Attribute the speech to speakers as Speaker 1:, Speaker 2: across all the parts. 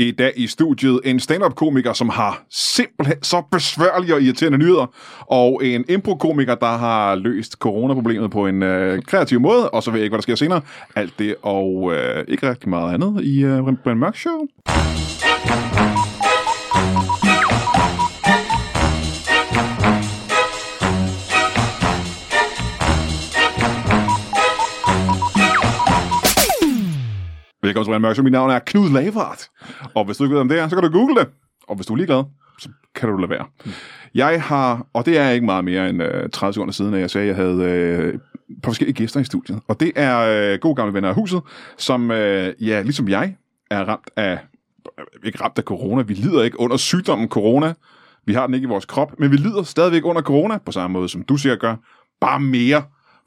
Speaker 1: I dag i studiet en stand-up-komiker, som har simpelthen så besværlige og irriterende nyheder, og en impro-komiker, der har løst coronaproblemet på en øh, kreativ måde, og så ved jeg ikke, hvad der sker senere. Alt det og øh, ikke rigtig meget andet i øh, Brian Mørk Show. Velkommen til Brian Mørk Show. Mit navn er Knud Lavart. Og hvis du ikke ved, om det er, så kan du google det. Og hvis du er ligeglad, så kan du lade være. Jeg har, og det er ikke meget mere end øh, 30 sekunder siden, at jeg sagde, at jeg havde øh, på forskellige gæster i studiet. Og det er øh, gode gamle venner af huset, som, øh, ja, ligesom jeg, er ramt af, øh, ikke ramt af corona. Vi lider ikke under sygdommen corona. Vi har den ikke i vores krop, men vi lider stadigvæk under corona, på samme måde som du sikkert gør. Bare mere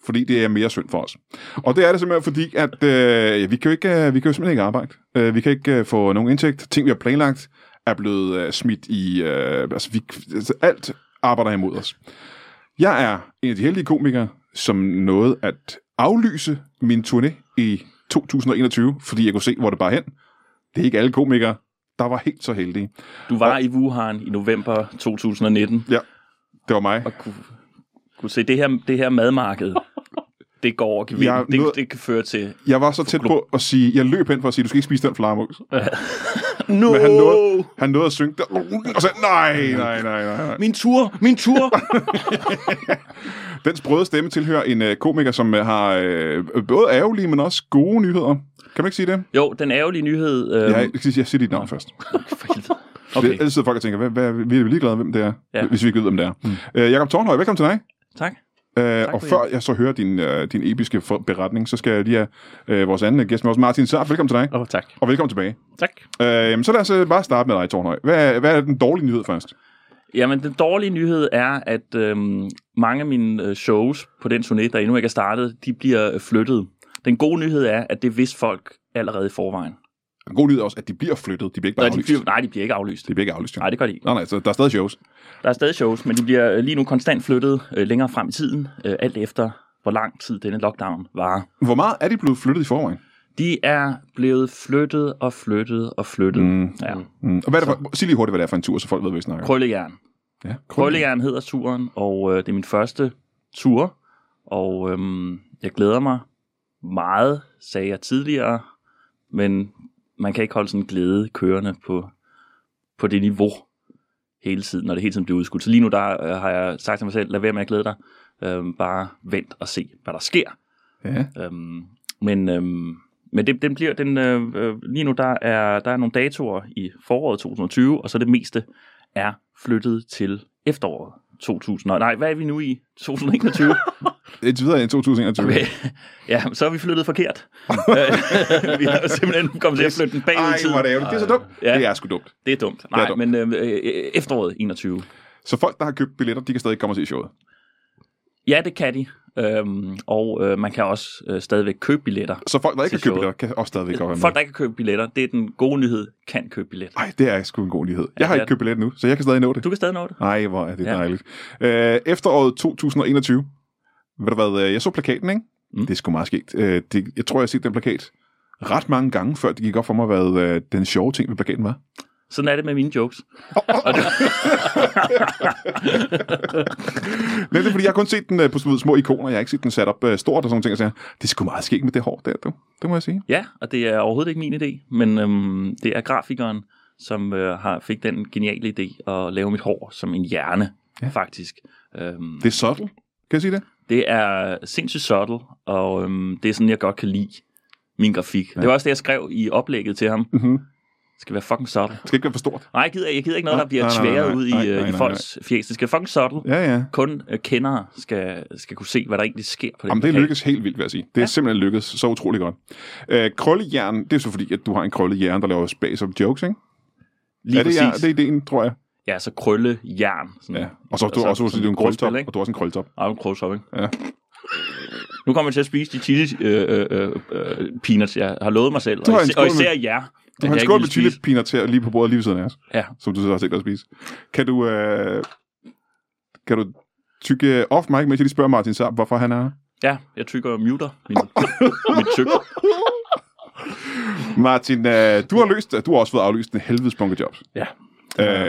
Speaker 1: fordi det er mere synd for os. Og det er det simpelthen fordi, at øh, vi, kan jo ikke, øh, vi kan jo simpelthen ikke arbejde. Øh, vi kan ikke øh, få nogen indtægt. Ting, vi har planlagt, er blevet øh, smidt i... Øh, altså, vi, altså, alt arbejder imod os. Jeg er en af de heldige komikere, som nåede at aflyse min turné i 2021, fordi jeg kunne se, hvor det bare hen. Det er ikke alle komikere, der var helt så heldige.
Speaker 2: Du var og, i Wuhan i november 2019.
Speaker 1: Ja, det var mig.
Speaker 2: Og kunne, kunne se, det her, det her madmarked, det går over gevind.
Speaker 1: Jeg
Speaker 2: Det,
Speaker 1: nåede-
Speaker 2: det kan føre til...
Speaker 1: Jeg var så tæt på at sige, jeg løb hen for at sige, du skal ikke spise den flagermus.
Speaker 2: No!
Speaker 1: Men han nåede, han nåede at synge der, og sagde, nej, nej, nej, nej, nej.
Speaker 2: Min tur! Min tur!
Speaker 1: Den sprøde stemme tilhører en øh, komiker, som øh, har øh, både ærgerlige, men også gode nyheder. Kan man ikke sige det?
Speaker 2: jo, den ærgerlige nyhed... Øh,
Speaker 1: Jeg, jeg, jeg, siger dit navn først. Okay. Det, altid folk, der tænker, hvad, hvad, vi er ligeglade, hvem det er, ja.
Speaker 2: Ja.
Speaker 1: hvis vi ikke ved, hvem det er. Mm. Øh, Jakob Tornhøj, velkommen til dig.
Speaker 2: tak.
Speaker 1: Øh, og før jeg så hører din, øh, din episke beretning, så skal jeg lige have øh, vores anden gæst med os, Martin Sarp. Velkommen til dig,
Speaker 2: oh, tak.
Speaker 1: og velkommen tilbage.
Speaker 2: Tak.
Speaker 1: Øh, så lad os øh, bare starte med dig, Tornhøj. Hvad, hvad er den dårlige nyhed først?
Speaker 2: Jamen, den dårlige nyhed er, at øhm, mange af mine øh, shows på den turné, der endnu ikke er startet, de bliver øh, flyttet. Den gode nyhed er, at det vidste folk allerede i forvejen.
Speaker 1: Den gode nyhed er også, at de bliver flyttet. De bliver ikke bare
Speaker 2: Nej, de
Speaker 1: aflyst.
Speaker 2: bliver, nej, de bliver ikke aflyst.
Speaker 1: De bliver ikke aflyst, jo.
Speaker 2: Nej, det gør de ikke.
Speaker 1: Nej, nej, så der er stadig shows.
Speaker 2: Der er stadig shows, men de bliver øh, lige nu konstant flyttet øh, længere frem i tiden, øh, alt efter hvor lang tid denne lockdown varer.
Speaker 1: Hvor meget er de blevet flyttet i forvejen?
Speaker 2: De er blevet flyttet og flyttet og flyttet.
Speaker 1: Mm.
Speaker 2: Ja.
Speaker 1: Mm. Og hvad er det for, sig lige hurtigt, hvad det er for en tur, så folk ved, hvad vi snakker om.
Speaker 2: Krøllejern.
Speaker 1: Ja,
Speaker 2: Krøllejern hedder turen, og øh, det er min første tur, og øhm, jeg glæder mig meget, sagde jeg tidligere, men man kan ikke holde sådan en glæde kørende på, på det niveau hele tiden, når det hele tiden bliver udskudt. Så lige nu der øh, har jeg sagt til mig selv, lad være med at glæde dig, øhm, bare vent og se, hvad der sker.
Speaker 1: Ja.
Speaker 2: Øhm, men men men det, den bliver, den, øh, øh, lige nu der er, der er nogle datoer i foråret 2020, og så det meste er flyttet til efteråret 2000. og- Nej, hvad er vi nu i? 2021?
Speaker 1: Indtil videre i 2021.
Speaker 2: Okay. Ja, så er vi flyttet forkert. Vi har simpelthen kommet til at flytte den bagud i
Speaker 1: Ej,
Speaker 2: tiden.
Speaker 1: er det. Det er så dumt.
Speaker 2: Ja.
Speaker 1: Det er sgu dumt.
Speaker 2: Det er dumt.
Speaker 1: er
Speaker 2: Nej,
Speaker 1: dumt.
Speaker 2: men øh, øh, efteråret 21.
Speaker 1: Så folk, der har købt billetter, de kan stadig komme og se showet.
Speaker 2: Ja, det kan de. Øhm, og øh, man kan også øh, stadigvæk købe billetter.
Speaker 1: Så folk, der ikke har købt
Speaker 2: showet.
Speaker 1: billetter, kan også stadigvæk godt med.
Speaker 2: Folk, der ikke kan købe billetter, det er den gode nyhed, kan købe billetter.
Speaker 1: Ej, det er sgu en god nyhed. Jeg har
Speaker 2: det
Speaker 1: ikke købt billet nu, så jeg kan stadig nå det.
Speaker 2: Du kan stadig nå det.
Speaker 1: Ej, hvor er det
Speaker 2: Ja.
Speaker 1: dejligt. Øh, efteråret 2021. Ved du hvad, øh, jeg så plakaten, ikke?
Speaker 2: Mm.
Speaker 1: Det er sgu meget skægt. Øh, det, jeg tror, jeg har set den plakat ret mange gange, før det gik op for mig, hvad øh, den sjove ting ved plakaten var.
Speaker 2: Sådan er det med mine jokes.
Speaker 1: Nej, det er fordi, jeg har kun set den øh, på små ikoner. Jeg har ikke set den sat op øh, stort og sådan ting. Og så, det er sgu meget skægt med det hår der, du. Det må jeg sige.
Speaker 2: Ja, og det er overhovedet ikke min idé, men øhm, det er grafikeren, som øh, har fik den geniale idé at lave mit hår som en hjerne,
Speaker 1: ja.
Speaker 2: faktisk. Øhm,
Speaker 1: Det er subtle. Kan jeg sige det?
Speaker 2: det er sindssygt subtle, og øhm, det er sådan, jeg godt kan lide min grafik. Ja. Det var også det, jeg skrev i oplægget til ham.
Speaker 1: Mm-hmm.
Speaker 2: Det skal være fucking subtle.
Speaker 1: Det skal ikke være for stort.
Speaker 2: Nej, jeg gider, jeg gider ikke noget, der bliver tværet ud i,
Speaker 1: nej,
Speaker 2: øh,
Speaker 1: nej,
Speaker 2: i
Speaker 1: nej.
Speaker 2: folks fjes. Det skal fucking subtle.
Speaker 1: Ja, ja.
Speaker 2: Kun øh, kendere skal, skal kunne se, hvad der egentlig sker på den
Speaker 1: Jamen, det lykkes helt vildt, vil jeg sige. Det er ja.
Speaker 2: Ja.
Speaker 1: simpelthen lykkedes så utrolig godt. Øh, krøllejern, det er så fordi, at du har en krøllejern, der laver space of jokes, ikke?
Speaker 2: Lige
Speaker 1: er det,
Speaker 2: præcis.
Speaker 1: ja, det er ideen, tror jeg.
Speaker 2: Ja, så krølle jern. Sådan.
Speaker 1: Ja. Og så, du,
Speaker 2: Altså,
Speaker 1: også, også,
Speaker 2: sådan
Speaker 1: du er en krøltop, og du har også en krøltop.
Speaker 2: Ej, en krøltop, ikke?
Speaker 1: Ja.
Speaker 2: Nu kommer jeg til at spise de chili øh, øh, øh, peanuts, jeg har lovet mig selv. Og, især, og især jer.
Speaker 1: Du har en skål med
Speaker 2: vil
Speaker 1: chili
Speaker 2: spise.
Speaker 1: peanuts her lige på bordet lige ved siden af os,
Speaker 2: Ja,
Speaker 1: som du så har tænkt dig at spise. Kan du, øh, kan du tykke off mic, mens jeg lige spørger Martin Saab, hvorfor han er her?
Speaker 2: ja, jeg tykker og muter min, mit tyk.
Speaker 1: Martin, øh, du har løst, du har også fået aflyst en helvedes bunke jobs.
Speaker 3: Ja.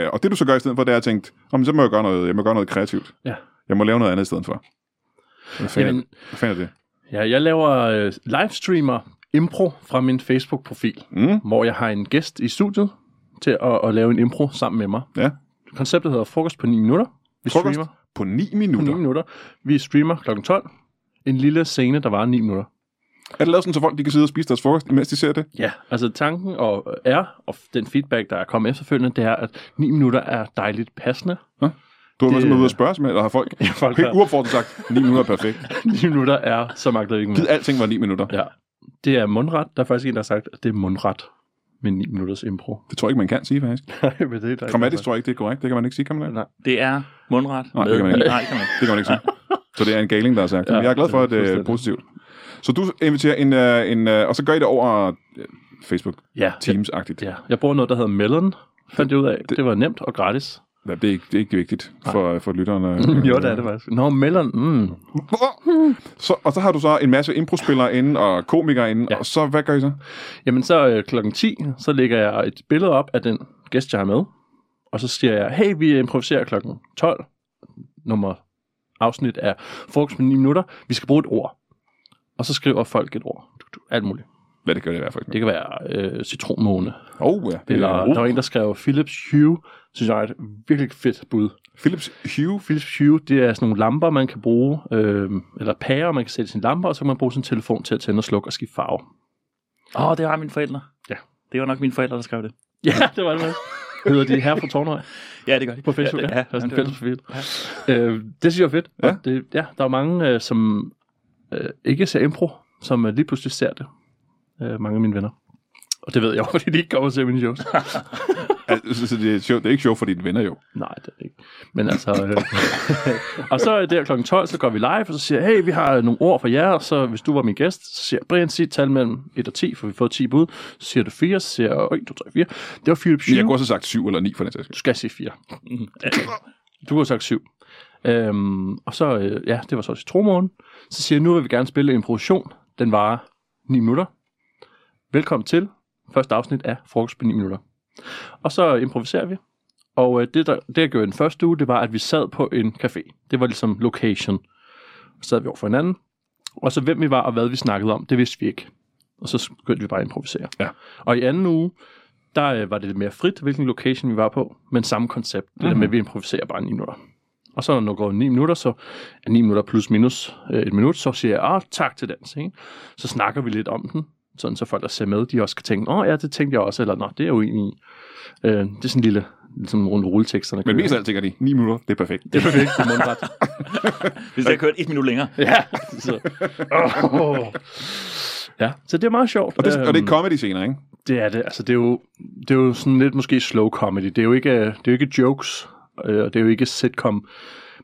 Speaker 1: Øh, og det du så gør i stedet for, det er at tænke, om så må jeg gøre noget, jeg må gøre noget kreativt.
Speaker 3: Ja.
Speaker 1: Jeg må lave noget andet i stedet for. Hvad fanden,
Speaker 3: Jamen-
Speaker 1: hvad fanden er det?
Speaker 3: Ja, jeg laver øh, livestreamer impro fra min Facebook-profil,
Speaker 1: Mm,
Speaker 3: hvor jeg har en gæst i studiet til at, at lave en impro sammen med mig.
Speaker 1: ja.
Speaker 3: Konceptet hedder Frokost på 9 minutter. Vi
Speaker 1: Frokost
Speaker 3: streamer
Speaker 1: på 9
Speaker 3: på 9
Speaker 1: minutter.
Speaker 3: minutter. Vi streamer kl. 12. En lille scene, der var 9 minutter.
Speaker 1: Er det lavet sådan, så folk de kan sidde og spise deres frokost, imens de ser det?
Speaker 3: Ja, altså tanken og er, og den feedback, der er kommet efterfølgende, det er, at 9 minutter er dejligt passende.
Speaker 1: Du har
Speaker 3: Det-
Speaker 1: simpelthen ude og spørge, simpelthen, eller har folk,
Speaker 3: Ja, folk
Speaker 1: helt uopfordret sagt, 9 minutter er perfekt.
Speaker 3: 9 minutter er, så magter vi ikke
Speaker 1: Gid
Speaker 3: mere.
Speaker 1: alting var 9 minutter.
Speaker 3: Ja, det er mundret. Der er faktisk en, der har sagt, at det er mundret med 9 minutters impro.
Speaker 1: Det tror jeg ikke, man kan sige, faktisk.
Speaker 3: Nej, men det er der
Speaker 1: Grammatisk tror jeg ikke, det er korrekt. Det kan man ikke sige, kan man det?
Speaker 3: Nej.
Speaker 2: Det er mundret.
Speaker 1: Nej, det kan man ikke.
Speaker 2: Nej, det kan man ikke.
Speaker 1: Det kan man ikke sige. Så det er en galing, der har sagt.
Speaker 3: Ja,
Speaker 1: Men jeg er glad for, at
Speaker 3: det er fuldstændig.
Speaker 1: positivt. Så du inviterer en, uh, en uh, og så gør I det over uh, Facebook
Speaker 3: Ja,
Speaker 1: Teams-agtigt.
Speaker 3: ja. Jeg bruger noget, der hedder Melon, fandt jeg ud af. Det, det var nemt og gratis.
Speaker 1: Ja, det, er ikke, det er ikke vigtigt for, for lytterne.
Speaker 3: jo, det er det faktisk. Nå, Melon, mm.
Speaker 1: Så, og så har du så en masse improspillere inde og komikere inde,
Speaker 3: Ja.
Speaker 1: og så, hvad gør I så?
Speaker 3: Jamen så øh, klokken 10, så lægger jeg et billede op af den gæst, jeg har med. Og så siger jeg, hey, vi improviserer klokken 12. Nummer afsnit er frokost med 9 minutter. Vi skal bruge et ord. Og så skriver folk et ord. Alt muligt.
Speaker 1: Hvad det gør det i hvert fald.
Speaker 3: Det kan være øh, citronmåne.
Speaker 1: Oh, ja. Det
Speaker 3: Eller
Speaker 1: er,
Speaker 3: der var en, der skrev Philips Hue. Synes jeg er et virkelig fedt bud.
Speaker 1: Philips Hue.
Speaker 3: Philips Hue, det er sådan nogle lamper, man kan bruge, øh, eller pærer, man kan sætte i sin lamper, og så kan man bruge sin telefon til at tænde og slukke og skifte farve.
Speaker 2: Åh, oh, det var mine forældre.
Speaker 3: Ja.
Speaker 2: Det var nok mine forældre, der skrev det.
Speaker 3: Ja, det var det med. Hedder de her fra Tornhøj?
Speaker 2: Ja, det gør de.
Speaker 3: på Facebook, ja.
Speaker 2: ja,
Speaker 3: ja, det er sådan en
Speaker 2: det-
Speaker 3: fælles profil. Øh, det synes jeg er fedt.
Speaker 1: Ja.
Speaker 3: Ja. Det, ja, der er mange, øh, som øh, ikke ser impro, som øh, lige pludselig ser det. Øh, mange af mine venner. Og det ved jeg jo, fordi de ikke kommer ser mine shows.
Speaker 1: Altså, så det, er sjovt. det er ikke sjovt for dine venner jo.
Speaker 3: Nej, det er ikke. Men altså... Øh, og så er der kl. 12, så går vi live, og så siger jeg, hey, vi har nogle ord for jer, så hvis du var min gæst, så siger jeg, Brian, sig tal mellem 1 og 10, for vi får 10 bud. Så siger du 4, så siger jeg, 1, 2, 3, 4. Det var Philip
Speaker 1: Men jeg
Speaker 3: Hue.
Speaker 1: kunne også have sagt 7 eller 9 for den sags.
Speaker 3: Du skal sige 4. Du kunne have sagt 7. Øhm, og så, øh, ja, det var så citronmånen. Så siger jeg, nu vil vi gerne spille en improvisation. Den varer 9 minutter. Velkommen til første afsnit af Frokost på 9 minutter. Og så improviserer vi. Og øh, det, der, det, jeg gjorde i den første uge, det var, at vi sad på en café. Det var ligesom location. Så sad vi over for hinanden. Og så hvem vi var og hvad vi snakkede om, det vidste vi ikke. Og så begyndte vi bare at improvisere.
Speaker 1: Ja.
Speaker 3: Og i anden uge, der øh, var det lidt mere frit, hvilken location vi var på, men samme koncept. Det
Speaker 1: Mhm.
Speaker 3: der med, at vi improviserer bare 9 minutter. Og så når der går 9 minutter, så er 9 minutter plus minus øh, et minut, så siger jeg, ah, tak til dans. Ikke? Så snakker vi lidt om den, sådan så folk, der ser med, de også kan tænke, åh oh, ja, det tænkte jeg også, eller nå, det er jeg uenig i. Øh, det er sådan en lille, ligesom en runde rulleteksterne.
Speaker 1: Men mest af alt tænker de, 9 minutter, det er perfekt.
Speaker 3: Det er perfekt, det er mundret.
Speaker 2: Hvis jeg kørte et minut længere.
Speaker 3: ja, så, oh. ja, så det er meget sjovt.
Speaker 1: Og det, og det er
Speaker 3: Øhm,
Speaker 1: comedy scener, ikke?
Speaker 3: Det er det. Altså, det er jo, det er jo sådan lidt måske slow comedy. Det er jo ikke, det er jo ikke jokes, øh, og det er jo ikke sitcom,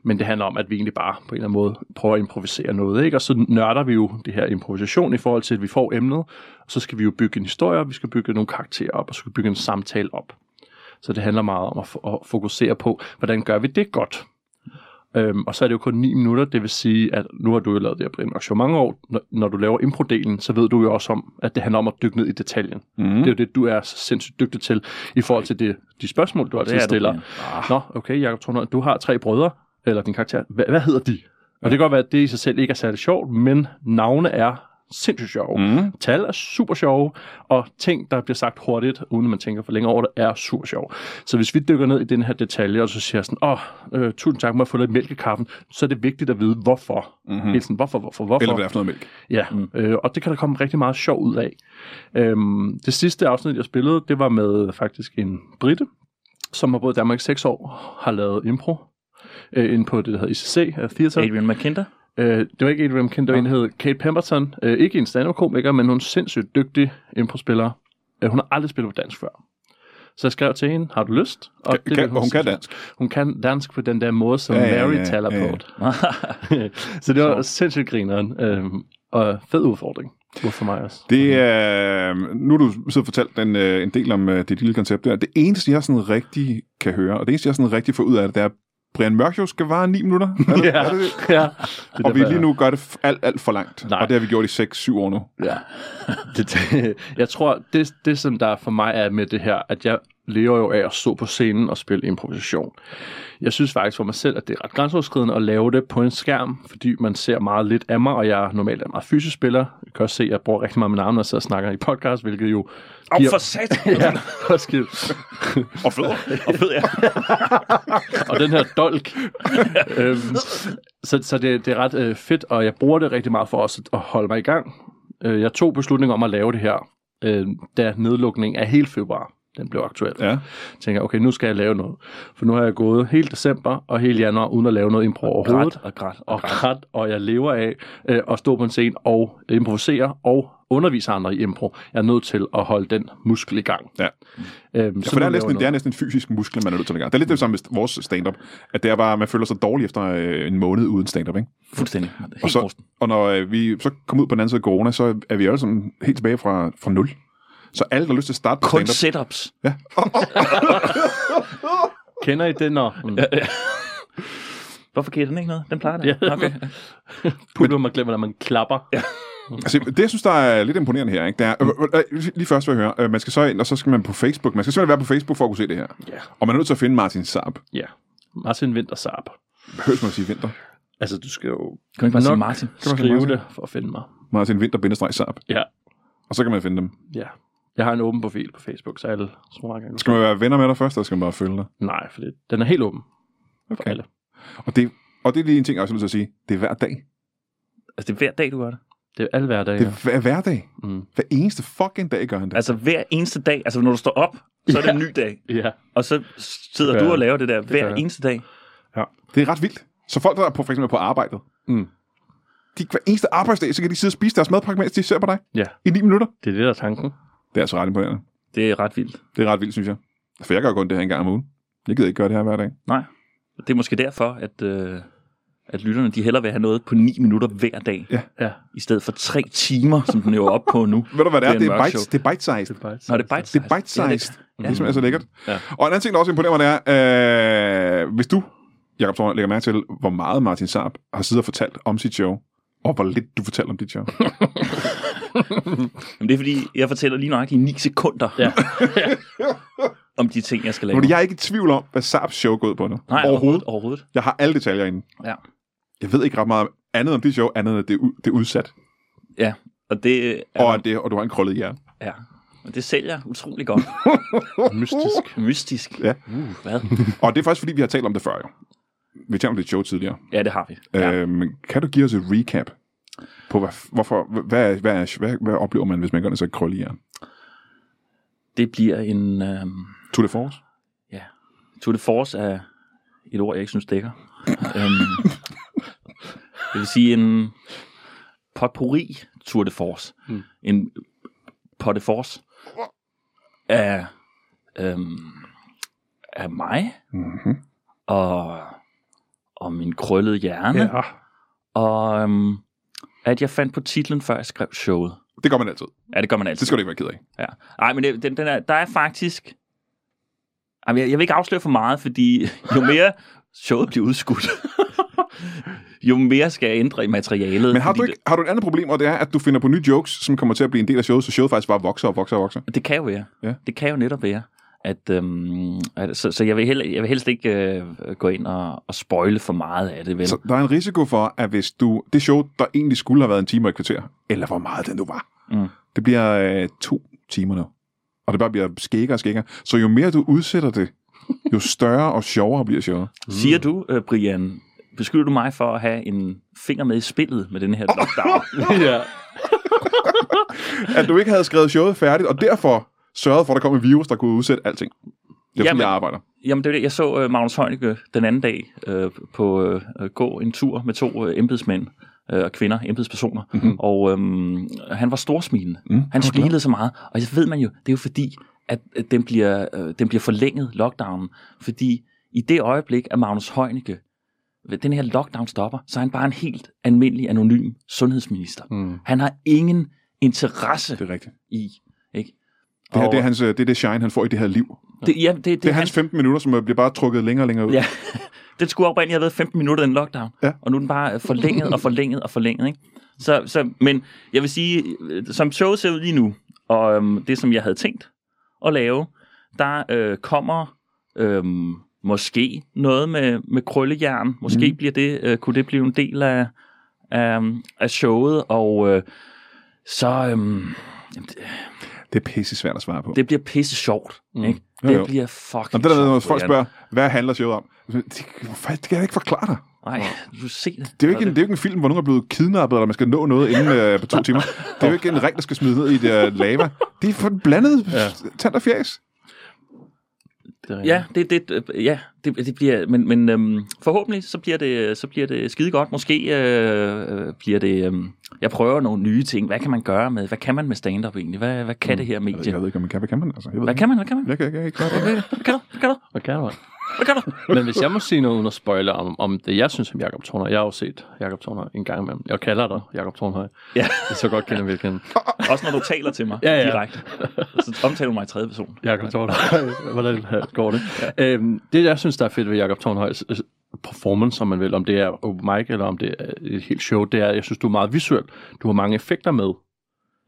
Speaker 3: men det handler om, at vi egentlig bare på en eller anden måde prøver at improvisere noget. Ikke? Og så nørder vi jo det her improvisation i forhold til, at vi får emnet, og så skal vi jo bygge en historie, op, vi skal bygge nogle karakterer op, og så skal vi bygge en samtale op. Så det handler meget om at, f- at fokusere på, hvordan gør vi det godt. Øhm, og så er det jo kun 9 minutter, det vil sige, at nu har du jo lavet det her Brian Show mange år. Når, når du laver improdelen, så ved du jo også om, at det handler om at dykke ned i detaljen.
Speaker 1: Mm.
Speaker 3: Det er jo det, du er så sindssygt dygtig til i forhold til det, de spørgsmål, du altid
Speaker 2: Det er du,
Speaker 3: stiller.
Speaker 2: Brian.
Speaker 3: Nå, okay, Jacob Tornøj, du har tre brødre, eller din karakter. Hvad, hvad hedder de? Og det kan godt være, at det i sig selv ikke er særlig sjovt, men navne er sindssygt sjove.
Speaker 1: Mm.
Speaker 3: Tal er super sjove, og ting, der bliver sagt hurtigt, uden at man tænker for længe over det, er super sjove. Så hvis vi dykker ned i den her detalje, og så siger sådan, åh, øh, tusind tak, må jeg få lidt mælk i kaffen, så er det vigtigt at vide, hvorfor. Mm-hmm. Sådan, hvorfor, hvorfor, hvorfor.
Speaker 1: Eller hvad for noget mælk.
Speaker 3: Ja, mm. øh, og det kan der komme rigtig meget sjov ud af. Øhm, det sidste afsnit, jeg spillede, det var med faktisk en brite, som har boet i Danmark i seks år, har lavet impro øh, inde på det, der hedder ICC uh, Theater.
Speaker 2: Adrian McKinter.
Speaker 3: Øh, det var ikke Adrian det var en, hed Kate Pemberton. Øh, ikke en stand-up-komiker, men hun er sindssygt dygtig impro-spiller. Øh, hun har aldrig spillet på dansk før. Så jeg skrev til hende, har du lyst? Og
Speaker 1: Kan,
Speaker 3: vil
Speaker 1: hun kan dansk.
Speaker 3: Hun kan dansk på den der måde, som
Speaker 1: Ja,
Speaker 3: ja,
Speaker 1: ja,
Speaker 3: Mary
Speaker 1: ja,
Speaker 3: taler
Speaker 1: ja, ja.
Speaker 3: på. så det var sindssygt grineren. Øh, og fed udfordring. For mig også.
Speaker 1: Det er, nu har du så fortalt en, øh, en del om øh, det lille koncept der. Det eneste, jeg sådan rigtig kan høre, og det eneste, jeg sådan rigtig får ud af det, det er, Brian Mørk Show skal vare 9 minutter. Er det,
Speaker 3: Ja,
Speaker 1: er det, det?
Speaker 3: ja. Det
Speaker 1: Og vi lige nu gør det alt, alt for langt.
Speaker 3: Nej.
Speaker 1: Og det har vi gjort i 6-7 år nu.
Speaker 3: Ja. Det, det, jeg tror, det, det som der for mig er med det her, at jeg lever jo af at stå på scenen og spille improvisation. Jeg synes faktisk for mig selv, at det er ret grænseoverskridende at lave det på en skærm, fordi man ser meget lidt af mig, og jeg normalt er meget fysisk spiller. Jeg kan også se, at jeg bruger rigtig meget med navn, når jeg sidder og snakker i podcast, hvilket jo...
Speaker 2: Åh,
Speaker 3: giver-
Speaker 2: for satan!
Speaker 3: ja, også giver,
Speaker 1: Og fed.
Speaker 2: Og ved jeg.
Speaker 3: og den her dolk. øhm, så så det, det er ret øh, fedt, og jeg bruger det rigtig meget for også at holde mig i gang. Øh, jeg tog beslutningen om at lave det her, øh, da nedlukningen af hele februar den blev aktuel.
Speaker 1: Ja.
Speaker 3: tænker okay, nu skal jeg lave noget. For nu har jeg gået hele december og hele januar uden at lave noget impro overhovedet.
Speaker 2: Græt og græt
Speaker 3: Og græt, og jeg lever af øh, at stå på en scene og improvisere og undervise andre i impro. Jeg er nødt til at holde den muskel i gang.
Speaker 1: Ja.
Speaker 3: Øhm,
Speaker 1: Ja, for det er, næsten, det er næsten en fysisk muskel, man er nødt til at gang. Det er lidt det samme med vores stand-up, at det er bare, at man føler sig dårlig efter øh, en måned uden stand-up, ikke?
Speaker 2: Fuldstændig.
Speaker 1: Og,
Speaker 2: Helt
Speaker 1: så,
Speaker 2: rusten.
Speaker 1: og når øh, vi så kommer ud på den anden side af corona, så er vi alle sammen helt tilbage fra, fra nul. Så alle, der har lyst til at starte på
Speaker 2: Kun
Speaker 1: stand-up,
Speaker 2: setups.
Speaker 1: ja.
Speaker 3: Kender I det, når mm,
Speaker 2: Hvorfor kan den ikke noget? Den plejer det.
Speaker 3: Ja.
Speaker 2: Okay.
Speaker 3: putter man glemmer, når man klapper? Ja.
Speaker 1: Altså, det, jeg synes, der er lidt imponerende her, ikke? Det er, øh, øh, lige først vil jeg høre, øh, man skal så ind, og så skal man på Facebook. Man skal simpelthen være på Facebook for at kunne se det her.
Speaker 3: Ja.
Speaker 1: Og man er nødt til at finde Martin Saab.
Speaker 3: ja. Martin Winter Saab.
Speaker 1: Behøves man at sige vinter?
Speaker 3: Altså, du skal jo
Speaker 2: Kan ikke bare sige. Martin?
Speaker 1: man sige
Speaker 3: skrive
Speaker 1: Martin?
Speaker 3: det for at finde mig.
Speaker 1: Martin Vinter, bindestreg Saab.
Speaker 3: Ja.
Speaker 1: Og så kan man finde dem.
Speaker 3: Ja. Jeg har en åben profil på Facebook, så alle mange gange.
Speaker 1: Skal man være venner med dig først, eller skal man bare følge dig?
Speaker 3: Nej, for det, den er helt åben for
Speaker 1: Okay.
Speaker 3: alle.
Speaker 1: Og det, og det er lige en ting, jeg også at sige. Det er hver dag.
Speaker 2: Altså, det er hver dag, du gør det.
Speaker 3: Det er alle hverdage.
Speaker 1: Det er hver, hver dag.
Speaker 3: Mm.
Speaker 1: Hver eneste fucking dag gør han det.
Speaker 2: Altså, hver eneste dag. Altså, når du står op, så er det en ny dag.
Speaker 3: Ja.
Speaker 2: Og så sidder
Speaker 3: Ja,
Speaker 2: du og laver det der
Speaker 3: gør
Speaker 2: hver eneste dag.
Speaker 1: Det er ret vildt. Så folk, der er på, for eksempel på arbejdet,
Speaker 3: Mm.
Speaker 1: de, hver eneste arbejdsdag, så kan de sidde og spise deres madpakke, mens de ser på dig
Speaker 3: ja,
Speaker 1: i 9 minutter.
Speaker 3: det er det, der er tanken.
Speaker 1: Det er altså ret imponerende.
Speaker 2: Det er ret vildt.
Speaker 1: Det er ret vildt, synes jeg. For jeg gør kun det her en gang om ugen. Jeg gider ikke gøre det her hver dag.
Speaker 2: Nej. Det er måske derfor, at, øh, at lytterne de hellere vil have noget på 9 minutter hver dag,
Speaker 1: Ja.
Speaker 3: Ja.
Speaker 2: i stedet for 3 timer, som den er jo op på nu.
Speaker 1: Ved du, hvad det er?
Speaker 2: Det er
Speaker 1: Det
Speaker 2: en
Speaker 1: er,
Speaker 2: mørk
Speaker 1: bites,
Speaker 2: show.
Speaker 1: det er bite-sized.
Speaker 2: Nå, det er bite
Speaker 1: Det er bite-sized.
Speaker 2: Ja,
Speaker 1: Det er så lækkert.
Speaker 3: Ja.
Speaker 1: Og en anden ting, der også imponerer mig, det er, øh, hvis du, Jacob Thorne, lægger mærke til, hvor meget Martin Saab har siddet og fortalt om sit show, og hvor lidt du fortæller om dit show.
Speaker 2: Men det er fordi, jeg fortæller lige nøjagtigt i 9 sekunder
Speaker 3: Ja.
Speaker 2: om de ting, jeg skal lave.
Speaker 1: Fordi jeg er ikke i tvivl om, hvad Saabs show går ud på nu.
Speaker 2: Nej, overhovedet. overhovedet.
Speaker 1: Jeg har alle detaljer inde.
Speaker 2: Ja.
Speaker 1: Jeg ved ikke ret meget andet om dit show, andet end at det er, det er udsat,
Speaker 2: ja. Og det, er,
Speaker 1: og, det, og du har en krøllet hjerne.
Speaker 2: ja. Og det sælger utrolig godt.
Speaker 3: Mystisk.
Speaker 2: Mystisk.
Speaker 1: Ja.
Speaker 2: Uh, hvad?
Speaker 1: Og det er faktisk, fordi vi har talt om det før, jo. Vi har talt om dit show tidligere.
Speaker 2: Ja, det har vi. Ja.
Speaker 1: Ja. Øhm, kan du give os et recap på, hvad, hvorfor, hvad, hvad, hvad, hvad, hvad oplever man, hvis man gør det så et krølle hjerne?
Speaker 2: Det bliver en... Øhm,
Speaker 1: Tour de force?
Speaker 2: ja. Tour de force er et ord, jeg ikke synes dækker. øhm, det vil sige en potpourri Tour de force.
Speaker 3: Mm.
Speaker 2: En pot de force af, øhm, af mig
Speaker 1: Mm-hmm.
Speaker 2: og, og min krøllede hjerne.
Speaker 3: Ja.
Speaker 2: Og øhm, at jeg fandt på titlen, før jeg skrev showet.
Speaker 1: Det gør man altid.
Speaker 2: Ja, det gør man altid.
Speaker 1: Det skal du ikke være ked af.
Speaker 2: Ja. Ej, men det, den, den er, der er faktisk... Jeg, jeg vil ikke afsløre for meget, fordi jo mere showet bliver udskudt, jo mere skal jeg ændre i materialet.
Speaker 1: Men har du, ikke, har du et andet problem, og det er, at du finder på nye jokes, som kommer til at blive en del af showet, så showet faktisk bare vokser og vokser og vokser?
Speaker 2: Det, det kan jo være.
Speaker 1: Ja.
Speaker 2: Det kan jo netop være. At, øhm, at, så, så jeg, vil hel, jeg vil helst ikke øh, gå ind og, og spoile for meget af det, vel?
Speaker 1: Så der er en risiko for, at hvis du... Det show, der egentlig skulle have været en time og et kvarter, eller hvor meget den nu var,
Speaker 2: Mm.
Speaker 1: det bliver øh, to timer nu. Og det bare bliver skækkere og skækkere. Så jo mere du udsætter det, jo større og sjovere bliver showet.
Speaker 2: Siger du, øh, Brian, beskylder du mig for at have en finger med i spillet med den her lockdown?
Speaker 3: ja.
Speaker 1: At du ikke havde skrevet showet færdigt, og derfor sørgede for, at der kom en virus, der kunne udsætte alting. Det er sådan,
Speaker 2: Jamen-
Speaker 1: jeg arbejder.
Speaker 2: Jamen, det er det. Jeg så uh, Magnus Heunicke den anden dag uh, på uh, gå en tur med to uh, embedsmænd og kvinder, embedspersoner, mm-hmm. og um, han var storsmilende.
Speaker 1: Mm,
Speaker 2: Han smilede så meget, og så ved man jo, det er jo fordi, at den bliver, uh, den bliver forlænget, lockdownen, fordi i det øjeblik, at Magnus Heunicke, den her lockdown stopper, så er han bare en helt almindelig, anonym sundhedsminister.
Speaker 3: Mm.
Speaker 2: Han har ingen interesse
Speaker 1: Det er rigtigt.
Speaker 2: i, ikke?
Speaker 1: Det, her,
Speaker 2: Og-
Speaker 1: det, er hans, øh, det er det shine, han får i det her liv.
Speaker 2: Det, ja, det, det,
Speaker 1: Det er hans 15 minutter, som øh, bliver bare trukket længere og længere ud.
Speaker 2: Ja, den skulle oprindeligt have været 15 minutter den lockdown,
Speaker 1: Ja.
Speaker 2: og nu er den bare forlænget og forlænget og forlænget. Ikke? Så, så, men jeg vil sige, øh, som showet ser ud lige nu, og øhm, det som jeg havde tænkt at lave, der øh, kommer øhm, måske noget med, med krøllejern. Måske mm. bliver det, øh, kunne det blive en del af, af, af showet, og øh, så øhm, jamen, det,
Speaker 1: Det er pisse svært at svare på.
Speaker 2: det bliver pisse sjovt. Mm. Ikke?
Speaker 1: Jo,
Speaker 2: Det
Speaker 1: jo.
Speaker 2: bliver fucking
Speaker 1: Nå, det der med, når folk spørger, hvad handler showet om? Det, det kan jeg ikke forklare dig.
Speaker 2: Nej, du se det.
Speaker 1: Det er, jo ikke en, det er jo ikke en film, hvor nogen er blevet kidnappet, eller man skal nå noget inden øh, på to timer. Det er jo ikke en ring, der skal smide ned i det uh, lava. Det er for en blandet ja. tand og fjæs.
Speaker 3: Det er.
Speaker 2: Ja, det, det, øh, ja, det, det bliver, men, men øhm, forhåbentlig så bliver det, så bliver det skide godt. Måske øh, øh, bliver det, øhm, jeg prøver nogle nye ting. Hvad kan man gøre med, hvad kan man med stand-up egentlig? Hvad, hvad kan det her
Speaker 1: Jeg ved,
Speaker 2: medie?
Speaker 1: jeg ved ikke, om man kan. Hvad kan man? Altså, jeg ved
Speaker 2: Hvad
Speaker 1: ikke.
Speaker 2: kan man, hvad kan man?
Speaker 1: Jeg kan, jeg kan ikke.
Speaker 2: Hvad kan du? Hvad kan du?
Speaker 3: Hvad kan du?
Speaker 2: Hvad kan du?
Speaker 3: Men hvis jeg må sige noget uden at spoile om, om det, jeg synes om Jakob Tornhøj. Jeg har jo set Jakob Tornhøj en gang imellem. Jeg kalder dig Jakob Tornhøj.
Speaker 2: Ja,
Speaker 3: Det er så godt kender vi kende.
Speaker 2: også når du taler til mig
Speaker 3: Ja, ja.
Speaker 2: direkte. Så omtaler du mig i tredje person.
Speaker 3: Jakob Tornhøj. Hvordan går det? Ja. Øhm, det, jeg synes, der er fedt ved Jakob Tornhøjs øh, performance, om man vil, om det er open mic, eller om det er et helt show, det er, jeg synes, du er meget visuel. Du har mange effekter med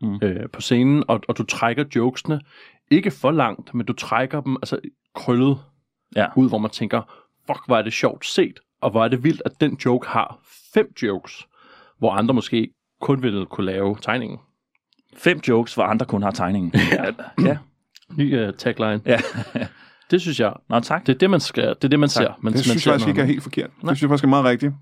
Speaker 2: Mm.
Speaker 3: øh, på scenen, og, og du trækker jokesene ikke for langt, men du trækker dem altså krøllet
Speaker 2: Ja.
Speaker 3: ud, hvor man tænker, fuck, hvor er det sjovt set, og hvor er det vildt, at den joke har fem jokes, hvor andre måske kun ville kunne lave tegningen.
Speaker 2: Fem jokes, hvor andre kun har tegningen. Ja. ja.
Speaker 3: Ny uh, tagline.
Speaker 2: ja.
Speaker 3: Det synes jeg,
Speaker 2: Nå, tak.
Speaker 3: det er det, man, skal, det er det, man ser. Man,
Speaker 1: Det synes jeg faktisk ikke er helt forkert. Det synes jeg faktisk er meget rigtigt.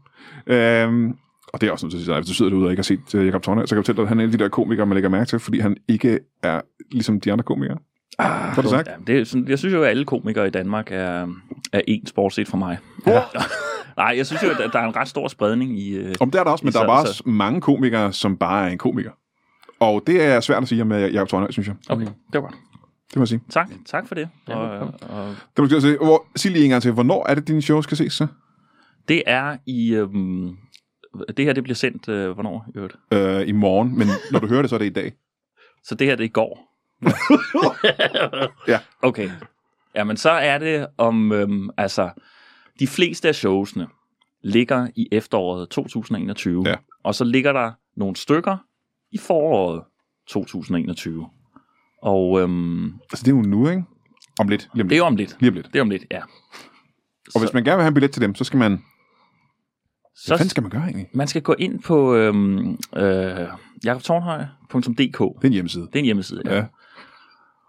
Speaker 1: Øhm, og det er også nødt til at sige, hvis du sidder derude og ikke har set uh, Jacob Tornhøj, så kan jeg fortælle dig, at han er en af de der komikere, man lægger mærke til, fordi han ikke er ligesom de andre komikere.
Speaker 2: Ah,
Speaker 1: Får du sagt?
Speaker 2: Ja, det er sådan, jeg synes jo, at alle komikere i Danmark er, er ens bortset fra mig.
Speaker 3: Ja.
Speaker 2: Nej, jeg synes jo, at der er en ret stor spredning i... Øh,
Speaker 1: Om det er der også, men der er bare
Speaker 2: så-
Speaker 1: også mange komikere, som bare er en komiker. Og det er svært at sige om øh, Jacob Tornhøj, synes jeg.
Speaker 2: okay, det var godt.
Speaker 1: Det må jeg sige.
Speaker 2: Tak, tak for det.
Speaker 3: Ja,
Speaker 2: og,
Speaker 3: velkommen.
Speaker 2: og,
Speaker 1: Det må jeg sige. Hvor, sig lige en gang til, hvornår er det, dine shows skal ses så?
Speaker 2: det er i... Øhm, det her, det bliver sendt, øh, hvornår? i øvrigt?
Speaker 1: Øh, I morgen, men når du hører det, så er det i dag.
Speaker 2: Så det her, det er i går.
Speaker 1: Ja.
Speaker 2: Okay. Jamen, så er det om... Øhm, altså, de fleste af showsene ligger i efteråret 2021.
Speaker 1: Ja.
Speaker 2: Og så ligger der nogle stykker i foråret 2021. Og øhm,
Speaker 1: Altså, det er jo nu, ikke? Om lidt. Lige om
Speaker 2: det er
Speaker 1: lidt.
Speaker 2: jo om lidt.
Speaker 1: Lige om lidt.
Speaker 2: Det er om lidt, ja.
Speaker 1: Og hvis man gerne vil have en billet til dem, så skal man... Hvad
Speaker 2: så
Speaker 1: fanden skal man gøre egentlig?
Speaker 2: man skal gå ind på øhm, øh, jakobtornhøj.dk.
Speaker 1: Det er en hjemmeside.
Speaker 2: Det er en hjemmeside, ja.
Speaker 1: Ja.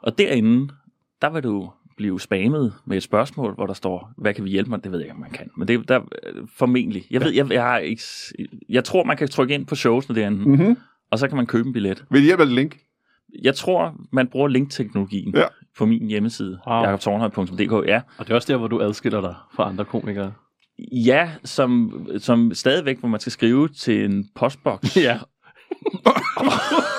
Speaker 2: Og derinde, der vil du blive spammet med et spørgsmål, hvor der står, hvad kan vi hjælpe mig? Det ved jeg ikke, om man kan. Men det er der, øh, formentlig. Jeg ved, jeg, jeg, har ikke, jeg tror, man kan trykke ind på showsene derinde, mm.
Speaker 1: Mm-hmm.
Speaker 2: og så kan man købe en billet.
Speaker 1: Vil I hjælpe et link?
Speaker 2: Jeg tror, man bruger linkteknologien
Speaker 1: Ja.
Speaker 2: på min hjemmeside,
Speaker 3: wow.
Speaker 2: jakobtornhøj.dk. Ja,
Speaker 3: Og det er også der, hvor du adskiller dig fra andre komikere.
Speaker 2: ja som, som stadigvæk, hvor man skal skrive til en postboks.
Speaker 3: Ja.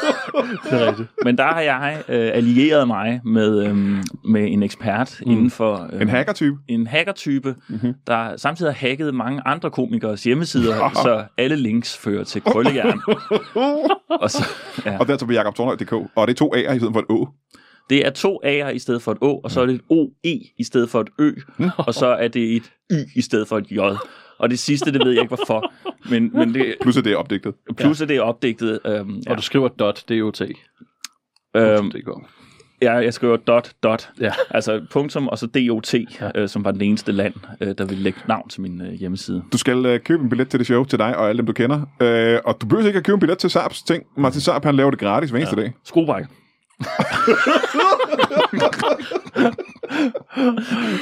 Speaker 3: det er rigtigt.
Speaker 2: Men der har jeg øh, allieret mig med, øhm, med en ekspert mm. inden for... Øh,
Speaker 1: En hacker-type?
Speaker 2: en hackertype,
Speaker 1: Mhm.
Speaker 2: mm-hmm. der samtidig har hacket mange andre komikers hjemmesider, så alle links fører til krøllejern. og så, ja.
Speaker 1: Og der tager vi jakobtornhøj.dk. Og det er to A'er i stedet for et Å.
Speaker 2: Det er to A'er i stedet for et Å, og så er det et OE i stedet for et Ø, og så er det et Y i stedet for et J. Og det sidste, det ved jeg ikke hvorfor. Men, men det,
Speaker 1: Plus at det er opdigtet.
Speaker 2: plus at det er opdigtet. Øhm, ja.
Speaker 3: Og du skriver dot, dot. Det går.
Speaker 2: ja, jeg skriver dot, dot.
Speaker 3: Ja.
Speaker 2: Altså punktum, og så DOT, ja. øh, som var den eneste land, øh, der ville lægge navn til min øh, hjemmeside.
Speaker 1: Du skal øh, købe en billet til det show til dig og alle dem, du kender. Øh, og du behøver ikke at købe en billet til Saabs ting. Martin Saab, han laver det gratis hver eneste ja. dag.
Speaker 2: Skruebræk.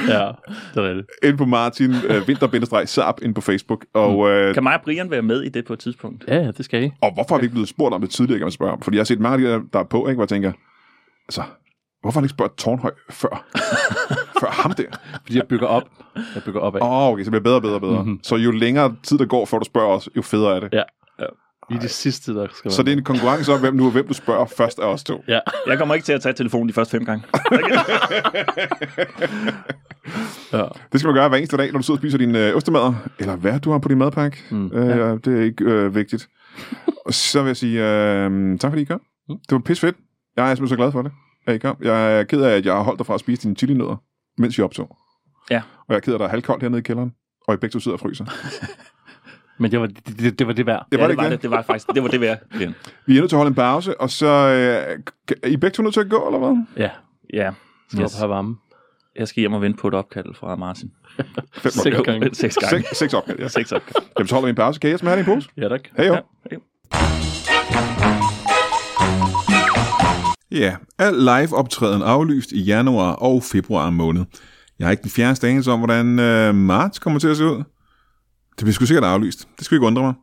Speaker 3: Ja, det er rigtigt.
Speaker 1: Ind på Martin øh, Vinter Saab ind på Facebook. Og, øh,
Speaker 2: Kan mig og Brian være med i det på et tidspunkt?
Speaker 3: Ja, ja, det skal I.
Speaker 1: og hvorfor har vi ikke blevet spurgt om det tidligere, kan man spørge om? Fordi jeg har set mange af de der, der er på, ikke, hvor jeg tænker, altså, hvorfor har han ikke spurgt Tornhøj før? før ham der?
Speaker 3: Fordi jeg bygger op. Jeg bygger op af.
Speaker 1: Åh, oh, okay, så det bliver bedre bedre bedre. Mm-hmm. Så jo længere tid der går, før du spørger os, jo federe er det.
Speaker 3: Ja. I det sidste, der skal
Speaker 1: Så det er en konkurrence om, hvem nu hvem du spørger først af os to.
Speaker 3: Ja.
Speaker 2: Jeg kommer ikke til at tage telefonen de første fem gange.
Speaker 3: ja.
Speaker 1: Det skal du gøre hver eneste dag, når du sidder og spiser din øh, ostemadder, eller hvad du har på din madpakke. Mm, øh, ja. Det er ikke øh, vigtigt. Og så vil jeg sige øh, tak, fordi I kom. Mm. Det var pis fedt. Jeg er simpelthen så glad for det, at I kom. Jeg er ked af, at jeg har holdt dig fra at spise dine chilinødder. mens vi optog.
Speaker 2: Ja.
Speaker 1: Og jeg er ked af, at der er halvkoldt hernede i kælderen, og I begge to sidder og fryser.
Speaker 3: Men det var det, det, det, var det værd.
Speaker 1: Det var
Speaker 2: ja,
Speaker 1: det
Speaker 2: det, var det, det var faktisk, det var det værd. Igen.
Speaker 1: Vi er nødt til at holde en pause, og så øh, er I begge to nødt til at gå, eller hvad?
Speaker 3: Ja,
Speaker 2: Ja,
Speaker 3: stop
Speaker 2: yes.
Speaker 3: her varme.
Speaker 2: jeg skal hjem og vente på et opkald fra Martin.
Speaker 1: Fem
Speaker 3: Seks gange.
Speaker 2: Seks gange.
Speaker 1: Seks, seks opkald, ja.
Speaker 2: Seks opkald.
Speaker 1: Jamen, så holder vi en pause. Kan i en pose?
Speaker 3: Ja, tak.
Speaker 1: Hej jo.
Speaker 2: Ja. hej.
Speaker 1: Ja, al live-optræden aflyst i januar og februar måned. Jeg har ikke den fjerneste anelse om, hvordan øh, marts kommer til at se ud. Det bliver sgu sikkert aflyst. Det skal ikke undre mig.